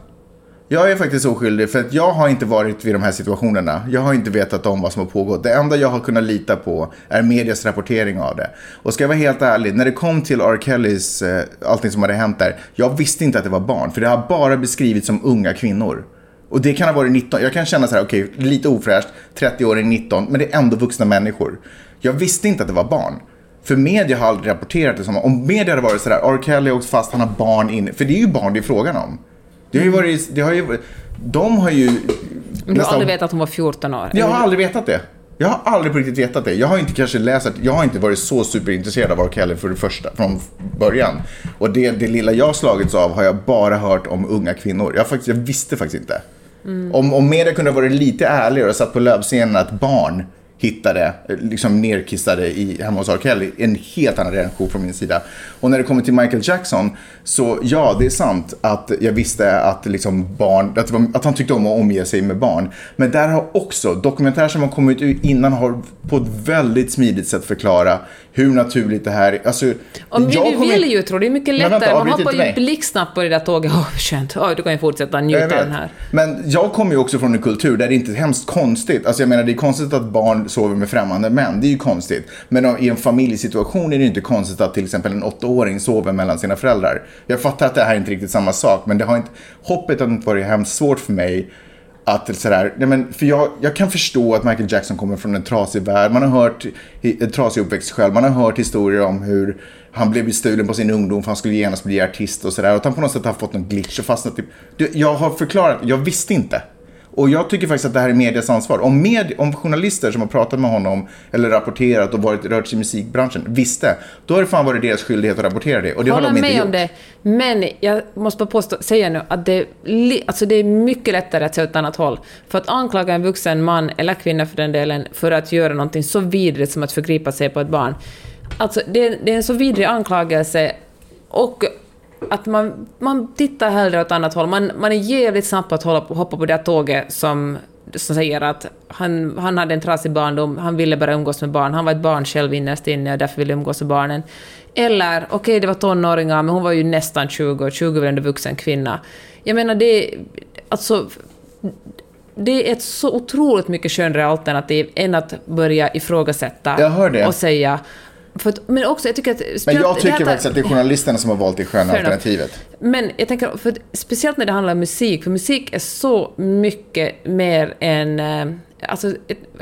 Jag är faktiskt oskyldig för att jag har inte varit vid de här situationerna. Jag har inte vetat om vad som har pågått. Det enda jag har kunnat lita på är medias rapportering av det. Och ska jag vara helt ärlig, när det kom till R. Kellys, eh, allting som hade hänt där. Jag visste inte att det var barn, för det har bara beskrivits som unga kvinnor. Och det kan ha varit 19, jag kan känna så här, okej, lite ofräscht, 30 år är 19, men det är ändå vuxna människor. Jag visste inte att det var barn. För media har aldrig rapporterat det som, om media hade varit sådär, R. Kelly åkt fast, han har barn inne. För det är ju barn det är frågan om. Det har ju varit, det har ju, de har ju... Men du har aldrig vetat att hon var 14 år? Jag har aldrig vetat det. Jag har aldrig på riktigt vetat det. Jag har inte kanske läst, jag har inte varit så superintresserad av R. Kelly för det första, från början. Och det, det lilla jag slagits av har jag bara hört om unga kvinnor. Jag, faktiskt, jag visste faktiskt inte. Om, om media kunde ha varit lite ärligare och satt på lövscenen att barn hittade, liksom nerkissade i, hemma hos R. Kelly, en helt annan reaktion från min sida. Och när det kommer till Michael Jackson, så ja, det är sant att jag visste att liksom barn, att, var, att han tyckte om att omge sig med barn. Men där har också, dokumentärer som har kommit ut innan har på ett väldigt smidigt sätt förklara hur naturligt det här är. Alltså, jag vi vill ju tro, det är mycket lättare. vänta, Man hoppar ju blixtsnabbt på det där tåget. *laughs* Åh, skönt. Åh, du kan ju fortsätta njuta av den här. Men jag kommer ju också från en kultur där det inte är hemskt konstigt. Alltså jag menar det är konstigt att barn sover med främmande män. Det är ju konstigt. Men i en familjesituation är det inte konstigt att till exempel en åttaåring sover mellan sina föräldrar. Jag fattar att det här är inte riktigt samma sak. Men det har inte, hoppet har inte varit hemskt svårt för mig. Att sådär, nej men för jag, jag kan förstå att Michael Jackson kommer från en trasig värld. Man har hört en trasig uppväxt själv. Man har hört historier om hur han blev bestulen på sin ungdom för han skulle genast bli artist och sådär. Och att han på något sätt har fått någon glitch och fastnat i... Du, Jag har förklarat, jag visste inte. Och jag tycker faktiskt att det här är medias ansvar. Om, med, om journalister som har pratat med honom eller rapporterat och varit, rört sig i musikbranschen visste, då har det fan varit deras skyldighet att rapportera det. Och det har håller de inte med gjort. om det. Men jag måste bara påstå, säga nu att det, alltså det är mycket lättare att se åt ett annat håll. För att anklaga en vuxen man, eller kvinna för den delen, för att göra någonting så vidrigt som att förgripa sig på ett barn. Alltså det, är- det är en så vidrig anklagelse och att man, man tittar hellre åt annat håll. Man, man är jävligt snabb på att hålla, hoppa på det här tåget som, som säger att han, han hade en trasig barndom, han ville bara umgås med barn, han var ett barn själv innerst inne och därför ville umgås med barnen. Eller, okej det var tonåringar, men hon var ju nästan 20, och 20 var ändå vuxen kvinna. Jag menar det, alltså det är ett så otroligt mycket skönare alternativ än att börja ifrågasätta och säga... Att, men också, jag tycker att... Men jag tycker faktiskt att det är journalisterna som har valt det sköna alternativet. Men jag tänker, för speciellt när det handlar om musik, för musik är så mycket mer än... eh, Alltså,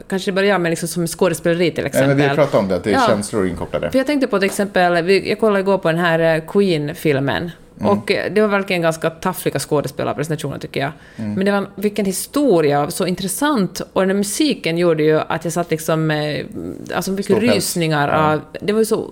kanske börjar med liksom som skådespeleri till Nej, exempel. men vi har pratat om det, att det är Ja. känslor inkopplade. För jag tänkte på till exempel, jag kollade igår på den här eh, Queen-filmen. Mm. Och eh, det var verkligen ganska taffliga skådespelarprestationer tycker jag. Mm. Men det var vilken historia, så intressant. Och den musiken gjorde ju att jag satt liksom med alltså mycket Ståpäls. rysningar Ja. av... Det var ju så...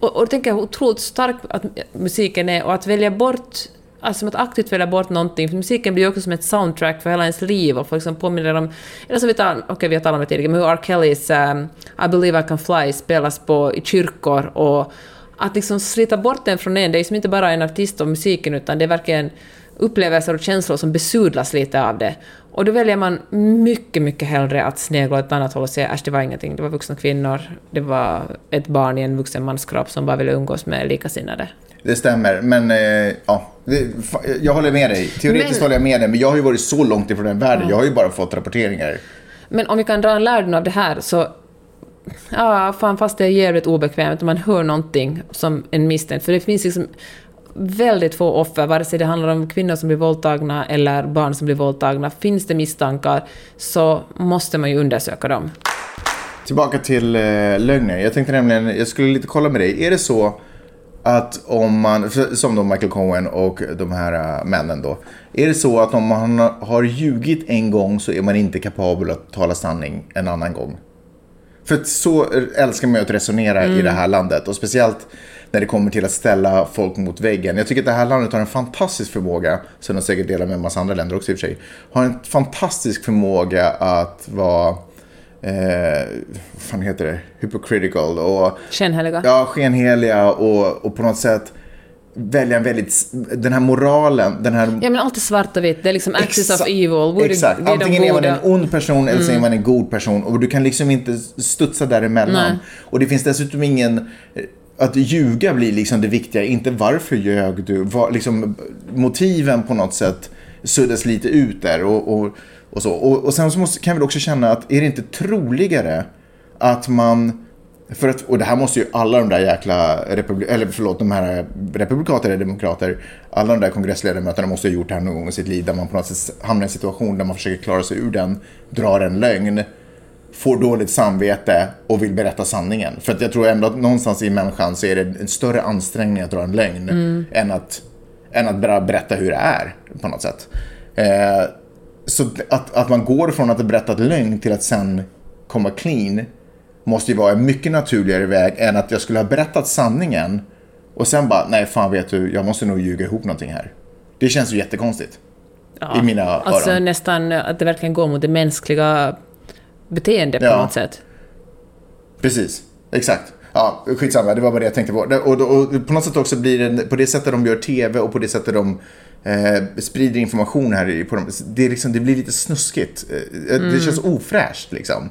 Och, och tänker jag hur otroligt stark att musiken är och att välja bort Alltså som att aktivt välja bort någonting, för musiken blir ju också som ett soundtrack för hela ens liv och folk som påminner om... Eller som vi tar, okej vi har talat om det tidigare, men hur R. Kellys um, I believe I can fly spelas på i kyrkor och att liksom slita bort den från en, det är liksom inte bara en artist och musiken utan det är verkligen upplevelser och känslor som besudlas lite av det. Och då väljer man mycket, mycket hellre att snegla åt ett annat håll och säga att det var ingenting, det var vuxna kvinnor, det var ett barn i en vuxen mans kropp som bara ville umgås med likasinnade. Det stämmer, men eh, ja, jag håller med dig. Teoretiskt Men- håller jag med dig, men jag har ju varit så långt ifrån den världen. Jag har ju bara fått rapporteringar. Men om vi kan dra en lärdom av det här så... Ja, fan fast det är jävligt obekvämt om man hör någonting som en misstänkt. För det finns liksom väldigt få offer, vare sig det handlar om kvinnor som blir våldtagna eller barn som blir våldtagna. Finns det misstankar så måste man ju undersöka dem. Tillbaka till eh, lögner. Jag tänkte nämligen, jag skulle lite kolla med dig. Är det så att om man, som då Michael Cohen och de här äh, männen då. Är det så att om man har ljugit en gång så är man inte kapabel att tala sanning en annan gång? För så älskar man ju att resonera i det här landet och speciellt när det kommer till att ställa folk mot väggen. Jag tycker att det här landet har en fantastisk förmåga, som de säkert delar med en massa andra länder också i och för sig, har en fantastisk förmåga att vara, eh, vad fan heter det, hypocritical och Skenheliga. ja, skenheliga och, och på något sätt välja en väldigt, den här moralen, den här Ja men allt är svart och vitt, det är liksom axis of evil. Exakt. Antingen är man. Mm. en ond person eller så är man en god person. Och du kan liksom inte studsa däremellan. Nej. Och det finns dessutom ingen... Att ljuga blir liksom det viktiga, inte varför ljög du. Var, liksom, motiven på något sätt suddas lite ut där. Och, och, och, så. och, och sen så måste, kan väl också känna att är det inte troligare att man för att, och det här måste ju alla de där jäkla, republi- eller förlåt, de här republikaner eller demokrater, alla de där kongressledamöterna måste ha gjort det här någon gång i sitt liv där man på något sätt hamnar i en situation där man försöker klara sig ur den, drar en lögn, får dåligt samvete och vill berätta sanningen. För att jag tror ändå att någonstans i människan så är det en större ansträngning att dra en lögn än, att, än att bara berätta hur det är på något sätt. Eh, så att, att man går från att ha berättat lögn till att sen komma clean måste ju vara en mycket naturligare väg än att jag skulle ha berättat sanningen och sen bara, nej fan vet du, jag måste nog ljuga ihop någonting här. Det känns ju jättekonstigt. Ja. i mina Alltså öron. nästan att det verkligen går mot det mänskliga beteendet på Ja. något sätt. Precis, exakt. Ja, skitsamma, det var bara det jag tänkte på. Och, och, och på något sätt också blir det, på det sättet de gör tv och på det sättet de eh, sprider information här på dem, det, är liksom, det blir lite snuskigt. Eh, Det känns ofräscht liksom.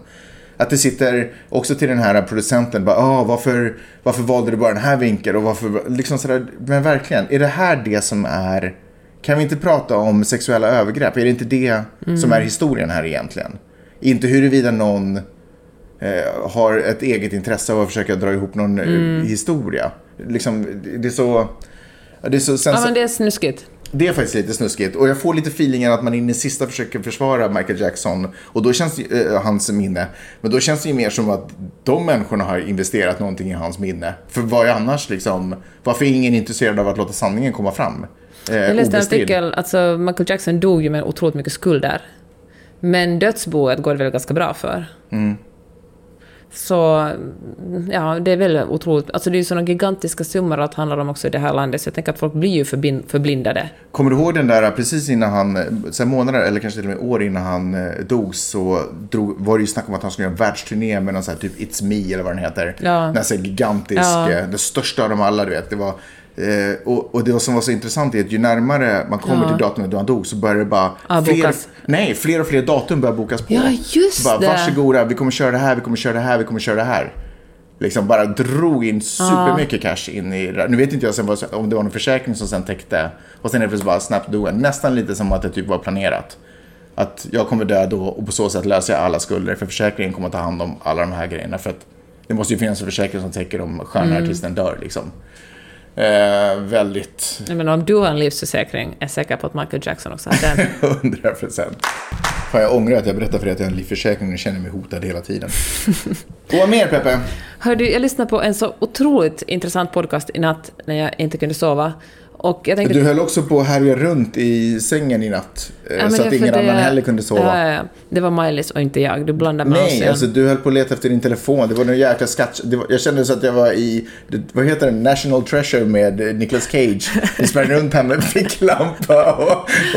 Att det sitter också till den här producenten, bara, ah, varför, varför valde du bara den här vinkeln? Och varför, liksom sådär, men verkligen, är det här det som är, kan vi inte prata om sexuella övergrepp? Är det inte det som är historien här egentligen? Inte huruvida någon eh, har ett eget intresse av att försöka dra ihop någon eh, historia. Liksom, det är så... Det är, så sen, Ja, men det är snuskigt. Det är faktiskt lite snuskigt. Och jag får lite feelingen att man in i sista försöker försvara Michael Jackson. Och då känns det, eh, hans minne. Men då känns det ju mer som att de människorna har investerat någonting i hans minne. För vad är annars liksom... Varför är ingen intresserad av att låta sanningen komma fram? Eh, Jag läste en artikel, alltså Michael Jackson dog ju med otroligt mycket skulder. Men dödsboet går det väl ganska bra för. Mm. Så, ja, det är väl otroligt. Alltså det är ju sådana gigantiska summor att handlar om också i det här landet, så jag tänker att folk blir ju förblindade. Kommer du ihåg den där precis innan han, sen månader eller kanske till och med år innan han eh, dog så drog, var det ju snack om att han skulle göra en världsturné med någon sån här typ It's Me eller vad den heter. Ja. Den här gigantisk, Ja. eh, den största av dem alla du vet. Det var, eh, och, och det som var så intressant är att ju närmare man kommer Ja. till datumet då han dog så börjar det bara Ja, fler, nej, fler och fler datum börjar bokas på. Ja, just bara, det. Varsågoda, vi kommer köra det här, vi kommer köra det här, vi kommer köra det här. Liksom bara drog in supermycket cash in i det. Nu vet inte jag sen vad, om det var någon försäkring som sen täckte. Och sen är det bara snabbt do en. Nästan lite som att det typ var planerat. Att jag kommer dö då och på så sätt löser jag alla skulder. För försäkringen kommer att ta hand om alla de här grejerna. För att det måste ju finnas en försäkring som täcker om stjärnartisten dör liksom. Eh, väldigt Jag menar, om du har en livsförsäkring, är jag säker på att Michael Jackson också har den. *laughs* 100 procent. Fan, jag ångrar att jag berättade för dig att jag har en livförsäkring och känner mig hotad hela tiden. *laughs* Och vad mer Peppe? Hördu, jag lyssnade på en så otroligt intressant podcast i natt när jag inte kunde sova. Och jag tänkte... Du höll också på att härja runt i sängen i natt. eh, Ja, så att ingen det- annan heller kunde sova. Ja. Det var Miley's och inte jag. Du blandar med oss Nej, alltså du höll på att leta efter din telefon. Det var någon jäkla skatt. Var, jag kände så att jag var i, vad heter det, National Treasure med eh, Nicolas Cage. Vi sprang runt här med ficklampa och,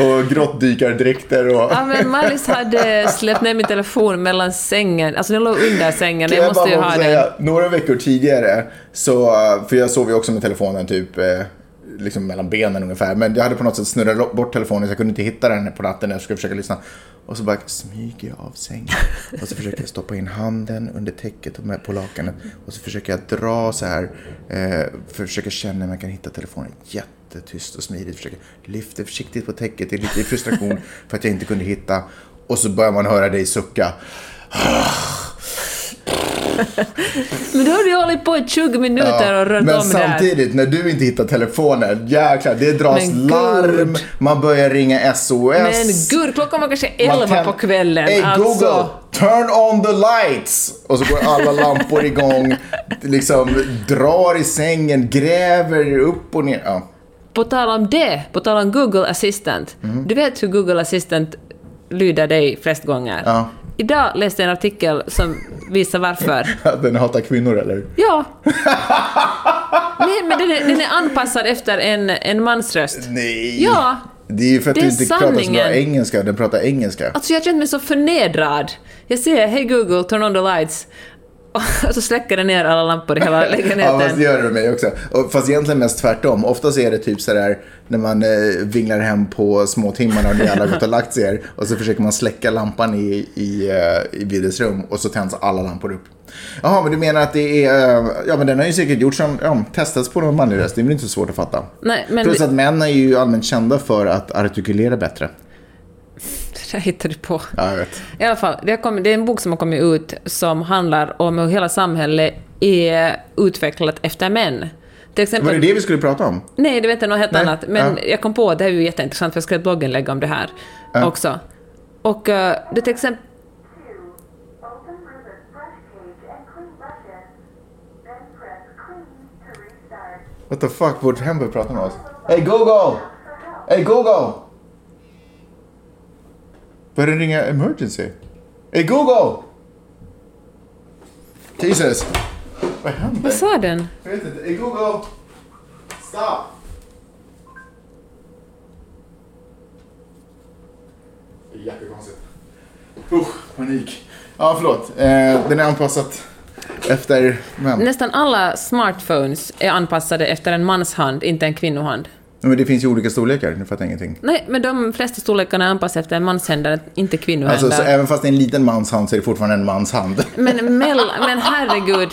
och grottdykardräkter och... Ja, men Miley's hade släppt ner min telefon mellan sängen. Alltså den låg under sängen. Kan Jag måste ju ha få den. säga, Några veckor tidigare, så, för jag sov ju också med telefonen typ eh, liksom mellan benen ungefär. Men jag hade på något sätt snurrat bort telefonen så jag kunde inte hitta den på natten när jag skulle försöka lyssna. Och så bara smyger jag av sängen. Och så försöker jag stoppa in handen under täcket och med på lakanet. Och så försöker jag dra så här. Eh, försöker känna om jag kan hitta telefonen. Jättetyst och smidigt. Försöker lyfta försiktigt på täcket i lite frustration för att jag inte kunde hitta. Och så börjar man höra dig sucka. Men då har du hållit på i 20 minuter och rört men om där. samtidigt, när du inte hittar telefonen, jäklar, det dras Men gud. larm, man börjar ringa SOS. Men gud, klockan var kanske Man 11 kan- på kvällen. Hey alltså. Google, turn on the lights! Och så går alla lampor igång, liksom drar i sängen, gräver upp och ner. Ja. På tal om det, på tal om Google Assistant. Mm. Du vet hur Google Assistant lyder dig flest gånger? Ja. Idag läste jag en artikel som visar varför. *laughs* Att den hatar kvinnor eller? Ja. *laughs* Nej, men den är, den är anpassad efter en, en mansröst. Nej. Ja. Det är ju för att Det du inte pratar så bra sanningen. engelska, den pratar engelska. Alltså jag känner mig så förnedrad. Jag säger hej Google, turn on the lights. Och *laughs* så släcker den ner alla lampor i hela Ja, fast det lägenheten. gör det mig också. Och Fast egentligen mest tvärtom. Oftast är det typ sådär när man eh, vinglar hem på småtimmarna och ni alla gått och lagt sig. Och så försöker man släcka lampan i, i, eh, i Vides rum och så tänds alla lampor upp. Jaha, men du menar att det är... eh, Ja, men den har ju säkert gjorts som... Ja, testats på någon manlig röst. Det är väl inte så svårt att fatta. Nej, men Plus att män är ju allmänt kända för att artikulera bättre. *laughs* där hittar du på. Ja, jag vet. I alla fall, det, kommit, det är en bok som har kommit ut som handlar om hur hela samhället är utvecklat efter män. Till exempel, Var det det vi skulle prata om? Nej, det vet jag något helt Nej, annat. Men ja. jag kom på att det är ju jätteintressant, för jag skrev ett blogginlägg om det här också. Och eh, det till exempel... What the fuck, vårt hem börjar prata med oss. Hey Google! Hey Google! Börjar den ringa emergency? Hey Google! Jesus! Vad händer? Vad sa den? Jag vet inte. Hey Google! Stop! Det är jättekonstigt. Usch, panik. Ja, förlåt. Eh, den är anpassat efter vem? Nästan alla smartphones är anpassade efter en manshand, inte en kvinnohand. Men det finns ju olika storlekar, nu fattar jag ingenting. Nej, men de flesta storlekarna är anpassade efter en manshänder, inte kvinnohänder. Alltså, så även fast det är en liten mans hand så är det fortfarande en mans hand. *laughs* Men, mell, men herregud,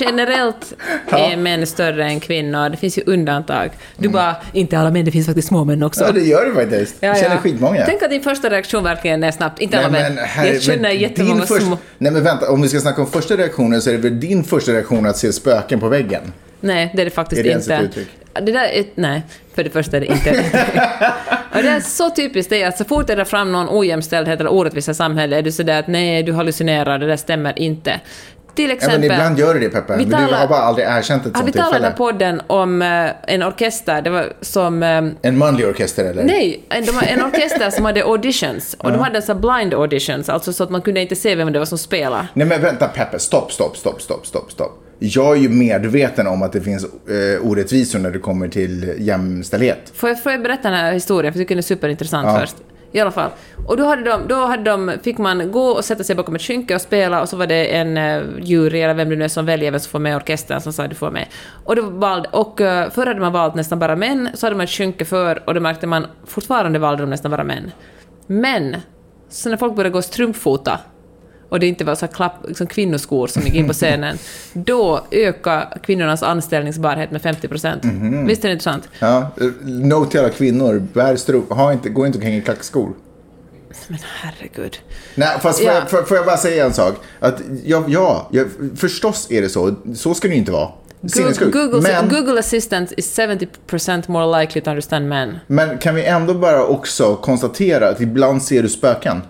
generellt är män större än kvinnor. Det finns ju undantag. Du bara, inte alla män, det finns faktiskt små män också. Mm. Ja, det gör det faktiskt. Ja, Jag känner ja. skitmånga. Tänk att din första reaktion verkligen är snabbt. Inte alla män. herre- Jag känner men jättemånga först- små... Nej men vänta, om vi ska snacka om första reaktionen så är det väl din första reaktion att se spöken på väggen? Nej, det är det faktiskt Är det ens inte. ett uttryck? Det där är, nej, för det första är det inte. *laughs* Och det är så typiskt det att så fort det drar fram någon ojämställdhet eller orättvisa i samhället är du sådär att nej, du hallucinerar, det där stämmer inte. Till Ja, exempel... men ibland gör det det Peppe. Vi Men du talar- har bara aldrig erkänt ett vi sånt talat i den podden om eh, en orkester, det var som... eh, En manlig orkester eller? Nej, en, en orkester som hade auditions. Och de hade så blind auditions, alltså så att man kunde inte se vem det var som spelade. Nej men vänta Peppe, stopp, stopp, stopp, stopp, stopp, stopp. Jag är ju medveten om att det finns eh, orättvisor när det kommer till jämställdhet. Får jag, får jag berätta den här historien, för jag tycker den är superintressant Ja. först. I alla fall. Och då, hade de, då hade de, fick man gå och sätta sig bakom ett skynke och spela och så var det en uh, jury, eller vem det nu är som väljer vem som får med orkestern, som sa du får med. Och, då valde, och uh, förr hade man valt nästan bara män, så hade man ett skynke för och då märkte man fortfarande valde de nästan bara män. Men, så när folk började gå strumpfota och det inte var så klapp, liksom kvinnoskor som gick in på *laughs* scenen, då ökade kvinnornas anställningsbarhet med 50 procent. Mhm. Visst är det intressant? Ja, eh, no till alla kvinnor, bär strump, ha inte, gå inte omkring i klackskor. Men herregud. Nej, fast får, Ja. jag, får, får jag bara säga en sak? Att ja, ja, ja, förstås är det så. Så ska det ju inte vara. Google, Men, Google Assistant is 70% more likely to understand men. men kan vi ändå bara också konstatera att ibland ser du spöken?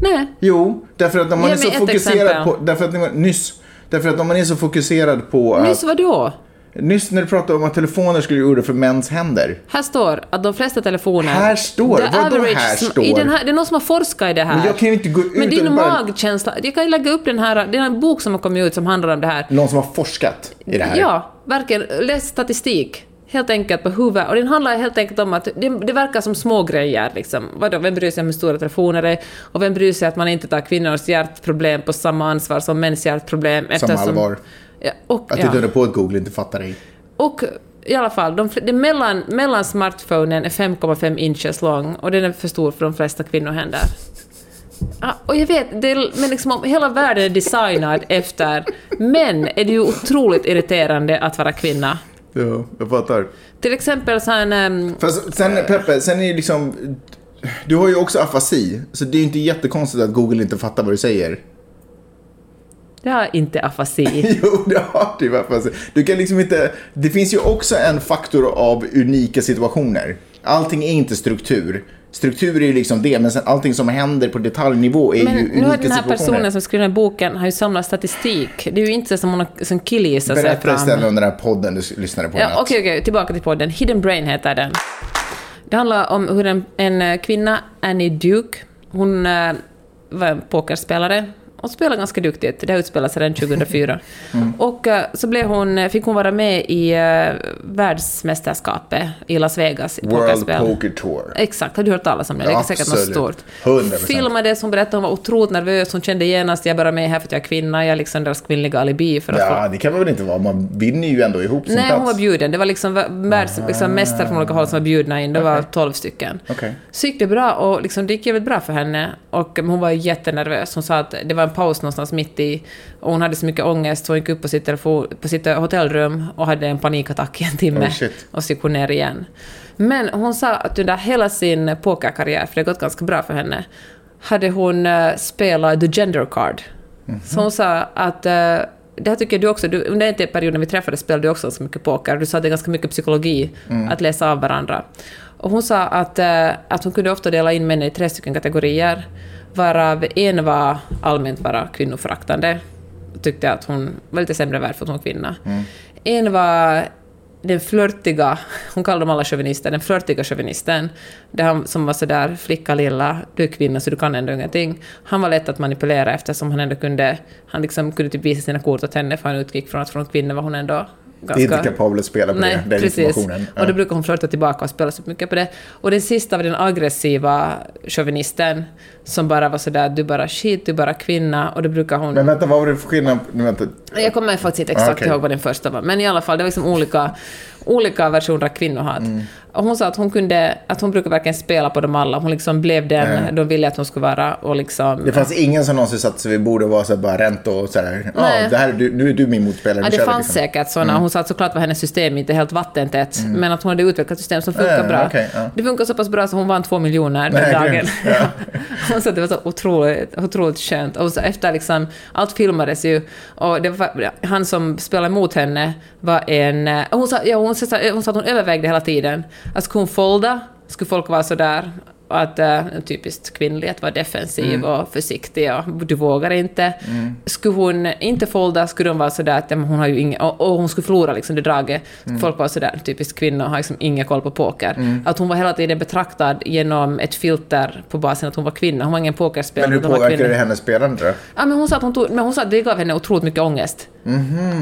Nej. Jo, därför att om man är så fokuserad exempel. på... Därför att, nyss. Därför att om man är så fokuserad på... Nyss att, vadå? nyss när du pratade om att telefoner skulle gjorda för mäns händer. Här står att de flesta telefoner... Här står? Vadå här står? I den här, det är någon som har forskat i det här. Men jag kan ju inte gå ut Men din bara- magkänsla... Jag kan lägga upp den här... Det är en bok som har kommit ut som handlar om det här. Någon som har forskat i det här. Ja, verkligen. Läs statistik. Helt enkelt på huvudet. Och den handlar helt enkelt om att det, det verkar som små grejer. Liksom. Vadå, vem bryr sig om hur stora telefoner är? Och vem bryr sig att man inte tar kvinnors hjärtproblem på samma ansvar som mäns hjärtproblem? Som allvar. Ja, och, Att ja. du dödar på att Google inte fattar dig. och I alla fall, de, det mellan, mellan smartphonen är 5,5 inches lång och den är för stor för de flesta kvinnohänder. Ja, och jag vet, det men liksom om hela världen är designad efter män är det ju otroligt irriterande att vara kvinna. Ja, jag fattar. Till exempel så här, en, ehm, Fast sen Peppe, sen är det liksom... Du har ju också afasi, så det är ju inte jättekonstigt att Google inte fattar vad du säger. jag har inte afasi. *laughs* Jo, det har du afasi. Du kan liksom inte... Det finns ju också en faktor av unika situationer. Allting är inte struktur. Struktur är ju liksom det, men sen allting som händer på detaljnivå är Men ju nu unika har den här situationer. personen som skrev den här boken har ju samlat statistik. Det är ju inte som hon har som killgissar sig Berätta fram. istället om den här podden du lyssnade på i Ja. Okej, okej, tillbaka till podden. Hidden Brain heter den. Det handlar om hur en, en eh, kvinna, Annie Duke, hon eh, var en pokerspelare och spelade ganska duktigt. Det här utspelar sig redan 2004. *laughs* Mm. Och eh, så blev hon, fick hon vara med i eh, världsmästerskapet i Las Vegas i World pokerspel. Poker Tour. Exakt, har du hört talas om det? Det är säkert något stort. 100%. Filmades, hon berättade hon var otroligt nervös, hon kände genast jag bara med här för att jag är kvinna, jag är liksom deras kvinnliga alibi för att Ja, det kan man väl inte vara. Man vinner ju ändå ihop sin Nej, plats. hon var bjuden. Det var liksom världs, liksom mästare från olika håll som var bjudna in. Det var 12 stycken. Okej. Så gick det bra och liksom, det gick jävligt bra för henne. Och hon var jättenervös. Hon sa att det var en paus någonstans mitt i och hon hade så mycket ångest så hon gick upp på sitt, telefon, på sitt hotellrum och hade en panikattack i en timme. Oh, och så gick hon ner igen. Men hon sa att under hela sin pokerkarriär, för det har gått ganska bra för henne, hade hon eh, spelat the gender card. Mhm. Så hon sa att eh, det här tycker du också, du, under den perioden vi träffades spelade du också ganska mycket poker. Du sa att det är ganska mycket psykologi Mm. att läsa av varandra. Och hon sa att, eh, att hon kunde ofta dela in män i tre stycken kategorier, varav en var allmänt bara kvinnoföraktande. Tyckte att hon var lite sämre värd för att hon var kvinna. Mm. En var den flörtiga, hon kallade dem alla chauvinister, den flörtiga chauvinisten, det han som var sådär flicka lilla, du är kvinna så du kan ändå ingenting. Han var lätt att manipulera eftersom han ändå kunde, han liksom kunde typ visa sina kort åt henne för han utgick från att från kvinna var hon ändå Det är inte kapabel att spela på Nej, det, den precis. informationen. Och då brukar hon flörta tillbaka och spela så mycket på det. Och den sista var den aggressiva chauvinisten som bara var sådär du bara shit, du bara kvinna och då brukar hon... Men vänta, vad var det för skillnad? Vänta. Jag kommer faktiskt inte exakt Ah, okej. ihåg vad den första var, men i alla fall, det var liksom olika, olika versioner av kvinnohat. Mm. Och hon sa att hon kunde, att hon brukar verkligen spela på dem alla. Hon liksom blev den Ja. de ville att hon skulle vara och liksom... Det fanns ingen som någonsin satt sig vid bordet och var så bara ränt och sådär. Ja, Nej. det här, du, nu är du min motspelare. Ja, det fanns liksom. säkert sådana. Hon sa att såklart var hennes system inte helt vattentätt, men att hon hade utvecklat system som funkar Ja, bra. okej, ja. Det funkar så pass bra så hon vann två miljoner den dagen. *laughs* Ja. *laughs* hon sa att det var så otroligt, otroligt skönt. Och så efter liksom, allt filmades ju, och var, han som spelade mot henne var en... eh, Hon sa, ja, hon, sa, hon sa att hon övervägde hela tiden. Att skulle hon folda, skulle folk vara så där att uh, typiskt kvinnlig, att vara defensiv Mm. och försiktig och du vågar inte. Skulle hon inte folda skulle de vara sådär att hon har ju ingen, och, och hon skulle förlora liksom det draget. Mm. Folk var sådär, typiskt kvinnor har liksom ingen koll på poker. Att hon var hela tiden betraktad genom ett filter på basen att hon var kvinna. Hon var ingen pokerspelare. Men hur kvinna. det hennes spelande då? Ja, men hon sa att, hon tog, men hon sa att det gav henne otroligt mycket ångest.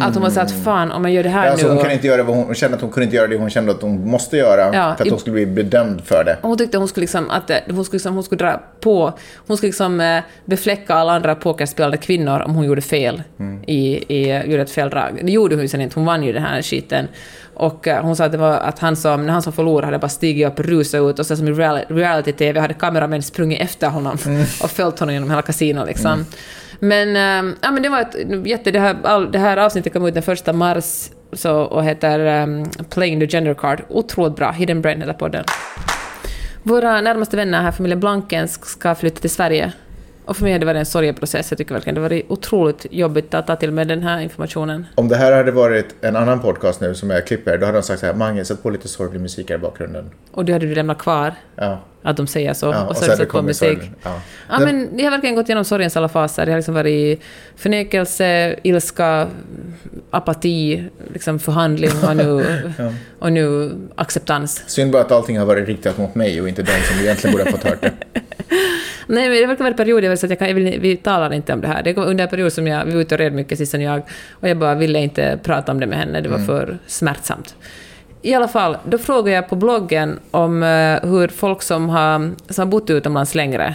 Att hon var så att fan, om jag gör det här Alltså nu... hon, kunde inte göra vad hon, hon kände att hon kunde inte göra det hon kände att hon måste göra Ja, för att i- hon skulle bli bedömd för det. Hon tyckte hon skulle liksom, att eh, hon skulle, liksom, hon skulle dra på, hon skulle liksom eh, befläcka alla andra pokerspelande kvinnor om hon gjorde fel, Mm. i, i, gjorde ett fel drag. Det gjorde hon ju sen inte, hon vann ju den här skiten. Och eh, hon sa att det var att han som, när han som förlorade hade bara stigit upp, rusat ut och så som i reali- reality-tv hade kameramän sprungit efter honom Mm. och följt honom genom hela kasinot liksom. Men, eh, ja, men det var ett jätte... Det här, all, det här avsnittet kom ut den första mars så, och heter um, Playing the Gender Card. Otroligt bra. Hidden Brain heter podden. Våra närmaste vänner här, familjen Blankens, ska flytta till Sverige. Och för mig har det varit en sorgeprocess. Jag tycker verkligen det har varit otroligt jobbigt att ta till mig den här informationen. Om det här hade varit en annan podcast nu som jag klipper, då hade de sagt så här, Mange, sätt på lite sorglig musik här i bakgrunden. Och du hade du lämnat kvar Ja. Att de säger så. ja och så har du satt på musik. Ja. Ja, men jag har verkligen gått igenom sorgens alla faser. Jag har liksom varit i förnekelse, ilska, apati, liksom förhandling och nu, *laughs* och nu acceptans. Synd bara att allting har varit riktat mot mig och inte de som egentligen borde ha fått hört det. *laughs* Nej, men det verkar vara en period jag vill säga att jag kan, jag vill, vi talar inte om det här. Det var under en period som jag, vi var ute och red mycket sist än jag, och jag bara ville inte prata om det med henne, det var för smärtsamt. I alla fall, då frågade jag på bloggen om eh, hur folk som har, som har bott utomlands längre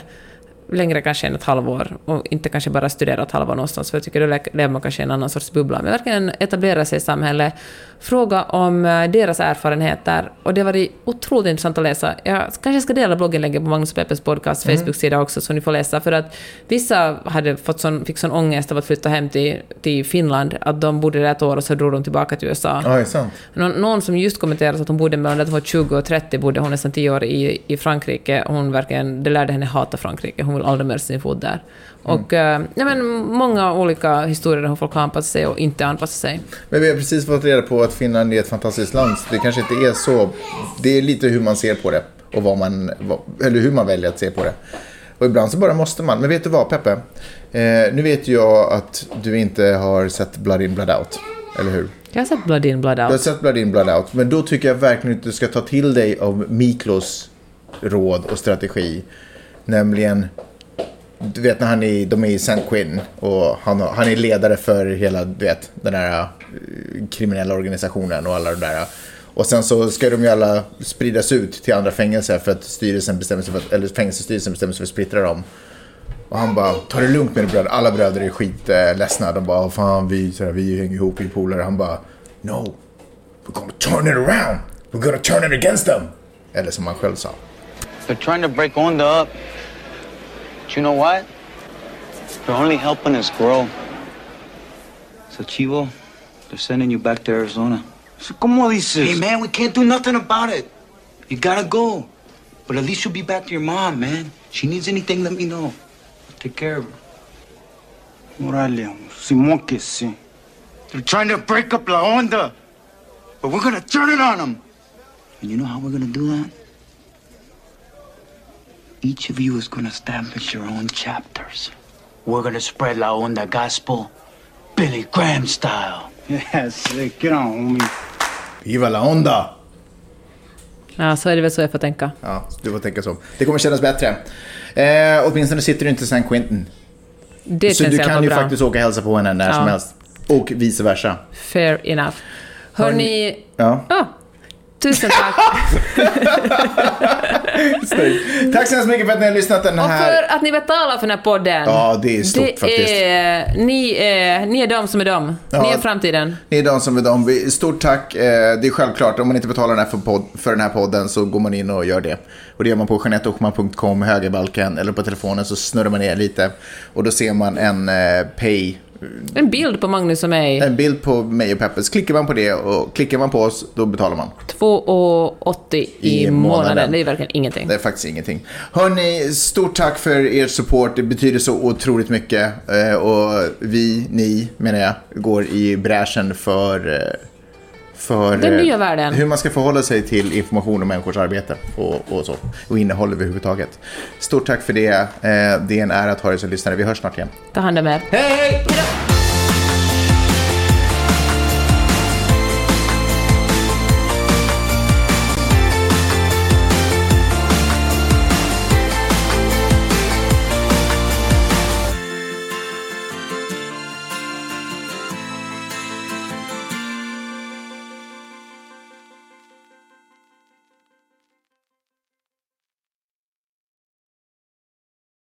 längre kanske än ett halvår och inte kanske bara studera ett halvår någonstans, för jag tycker då lever man kanske i en annan sorts bubbla, men verkligen etablera sig i samhället, fråga om eh, deras erfarenheter, och det var det otroligt intressant att läsa. Jag kanske ska dela blogginlägget på Magnus och Peppes podcast Facebook-sida också, så ni får läsa, för att vissa hade fått sån, fick sån ångest av att flytta hem till, till Finland, att de bodde där ett år och så drog de tillbaka till USA. Ja, är sant. Någon, någon som just kommenterade att hon bodde mellan det var 20 och 30, bodde hon nästan 10 år i, i Frankrike. Hon verkligen, det lärde henne hata Frankrike. Hon mer sin fot där. Och eh, ja, men många olika historier där folk har anpassat sig och inte anpassat sig. Men vi har precis fått reda på att Finland är ett fantastiskt land. Så det kanske inte är så. Det är lite hur man ser på det. Och vad man, eller hur man väljer att se på det. Och ibland så bara måste man. Men vet du vad Peppe? Eh, nu vet jag att du inte har sett Blood In Blood Out. Eller hur? Jag har sett Blood In, Blood Du har Out. sett Blood In Blood Out. Men då tycker jag verkligen att du ska ta till dig av Miklos råd och strategi. Nämligen du vet när han är, de är i San Quinn och han, han är ledare för hela du vet, den här eh, kriminella organisationen och alla de där. Och sen så ska de ju alla spridas ut till andra fängelser för att styrelsen bestämmer sig för att, eller fängelsestyrelsen bestämmer sig för att splittra dem. Och han bara, ta det lugnt med det bröder. Alla bröder är skitledsna. De bara, fan vi, så här, vi hänger ihop, vi är polare. Han bara, no, we're gonna turn it around. We're gonna turn it against them. Eller som han själv sa. They're trying to break Onda up. But you know what? They're only helping us grow. So, Chivo, they're sending you back to Arizona. So ¿Cómo dices? Hey, man, we can't do nothing about it. You gotta go. But at least you'll be back to your mom, man. She needs anything, let me know. I'll take care of her. Que sí. They're trying to break up La Onda. But we're gonna turn it on them. And you know how we're gonna do that? Each of you is gonna establish your own chapters. We're gonna spread La Onda gospel, Billy Graham style. Sick. Get on, homie. Viva la onda! Ja, så är det väl så jag får tänka. Ja, du får tänka så. Det kommer kännas bättre. Eh, åtminstone sitter du inte i San Quentin. Det Så känns du kan ju bra. faktiskt åka och hälsa på henne när Ja. som helst. Och vice versa. Fair enough. Hörni... Ja. Ja. Tusen tack. *laughs* Tack så hemskt mycket för att ni har lyssnat den Och här... för att ni betalar för den här podden. Ja, det är stort det faktiskt. Är, ni, är, ni är de som är de. Ni Ja. är framtiden. Ni är de som är de. Stort tack. Eh, Det är självklart, om man inte betalar den här för, podd, för den här podden så går man in och gör det. Och det gör man på jeanetteochman.com, högerbalken, eller på telefonen så snurrar man ner lite. Och då ser man en eh, pay, En bild på Magnus och mig. en bild på mig och Peppes. Klickar man på det och klickar man på oss, då betalar man. 2,80 i, I månaden. månaden. Det är verkligen ingenting. Det är faktiskt ingenting. Hörni, stort tack för er support. Det betyder så otroligt mycket. Eh, Och vi, ni menar jag, går i bräschen för, eh, för Den eh, nya världen. hur man ska förhålla sig till information om människors arbete och, och så. Och innehåll överhuvudtaget. Stort tack för det. Eh, Det är en ära att ha er som lyssnare. Vi hörs snart igen. Ta hand om er. Hej! Hejdå.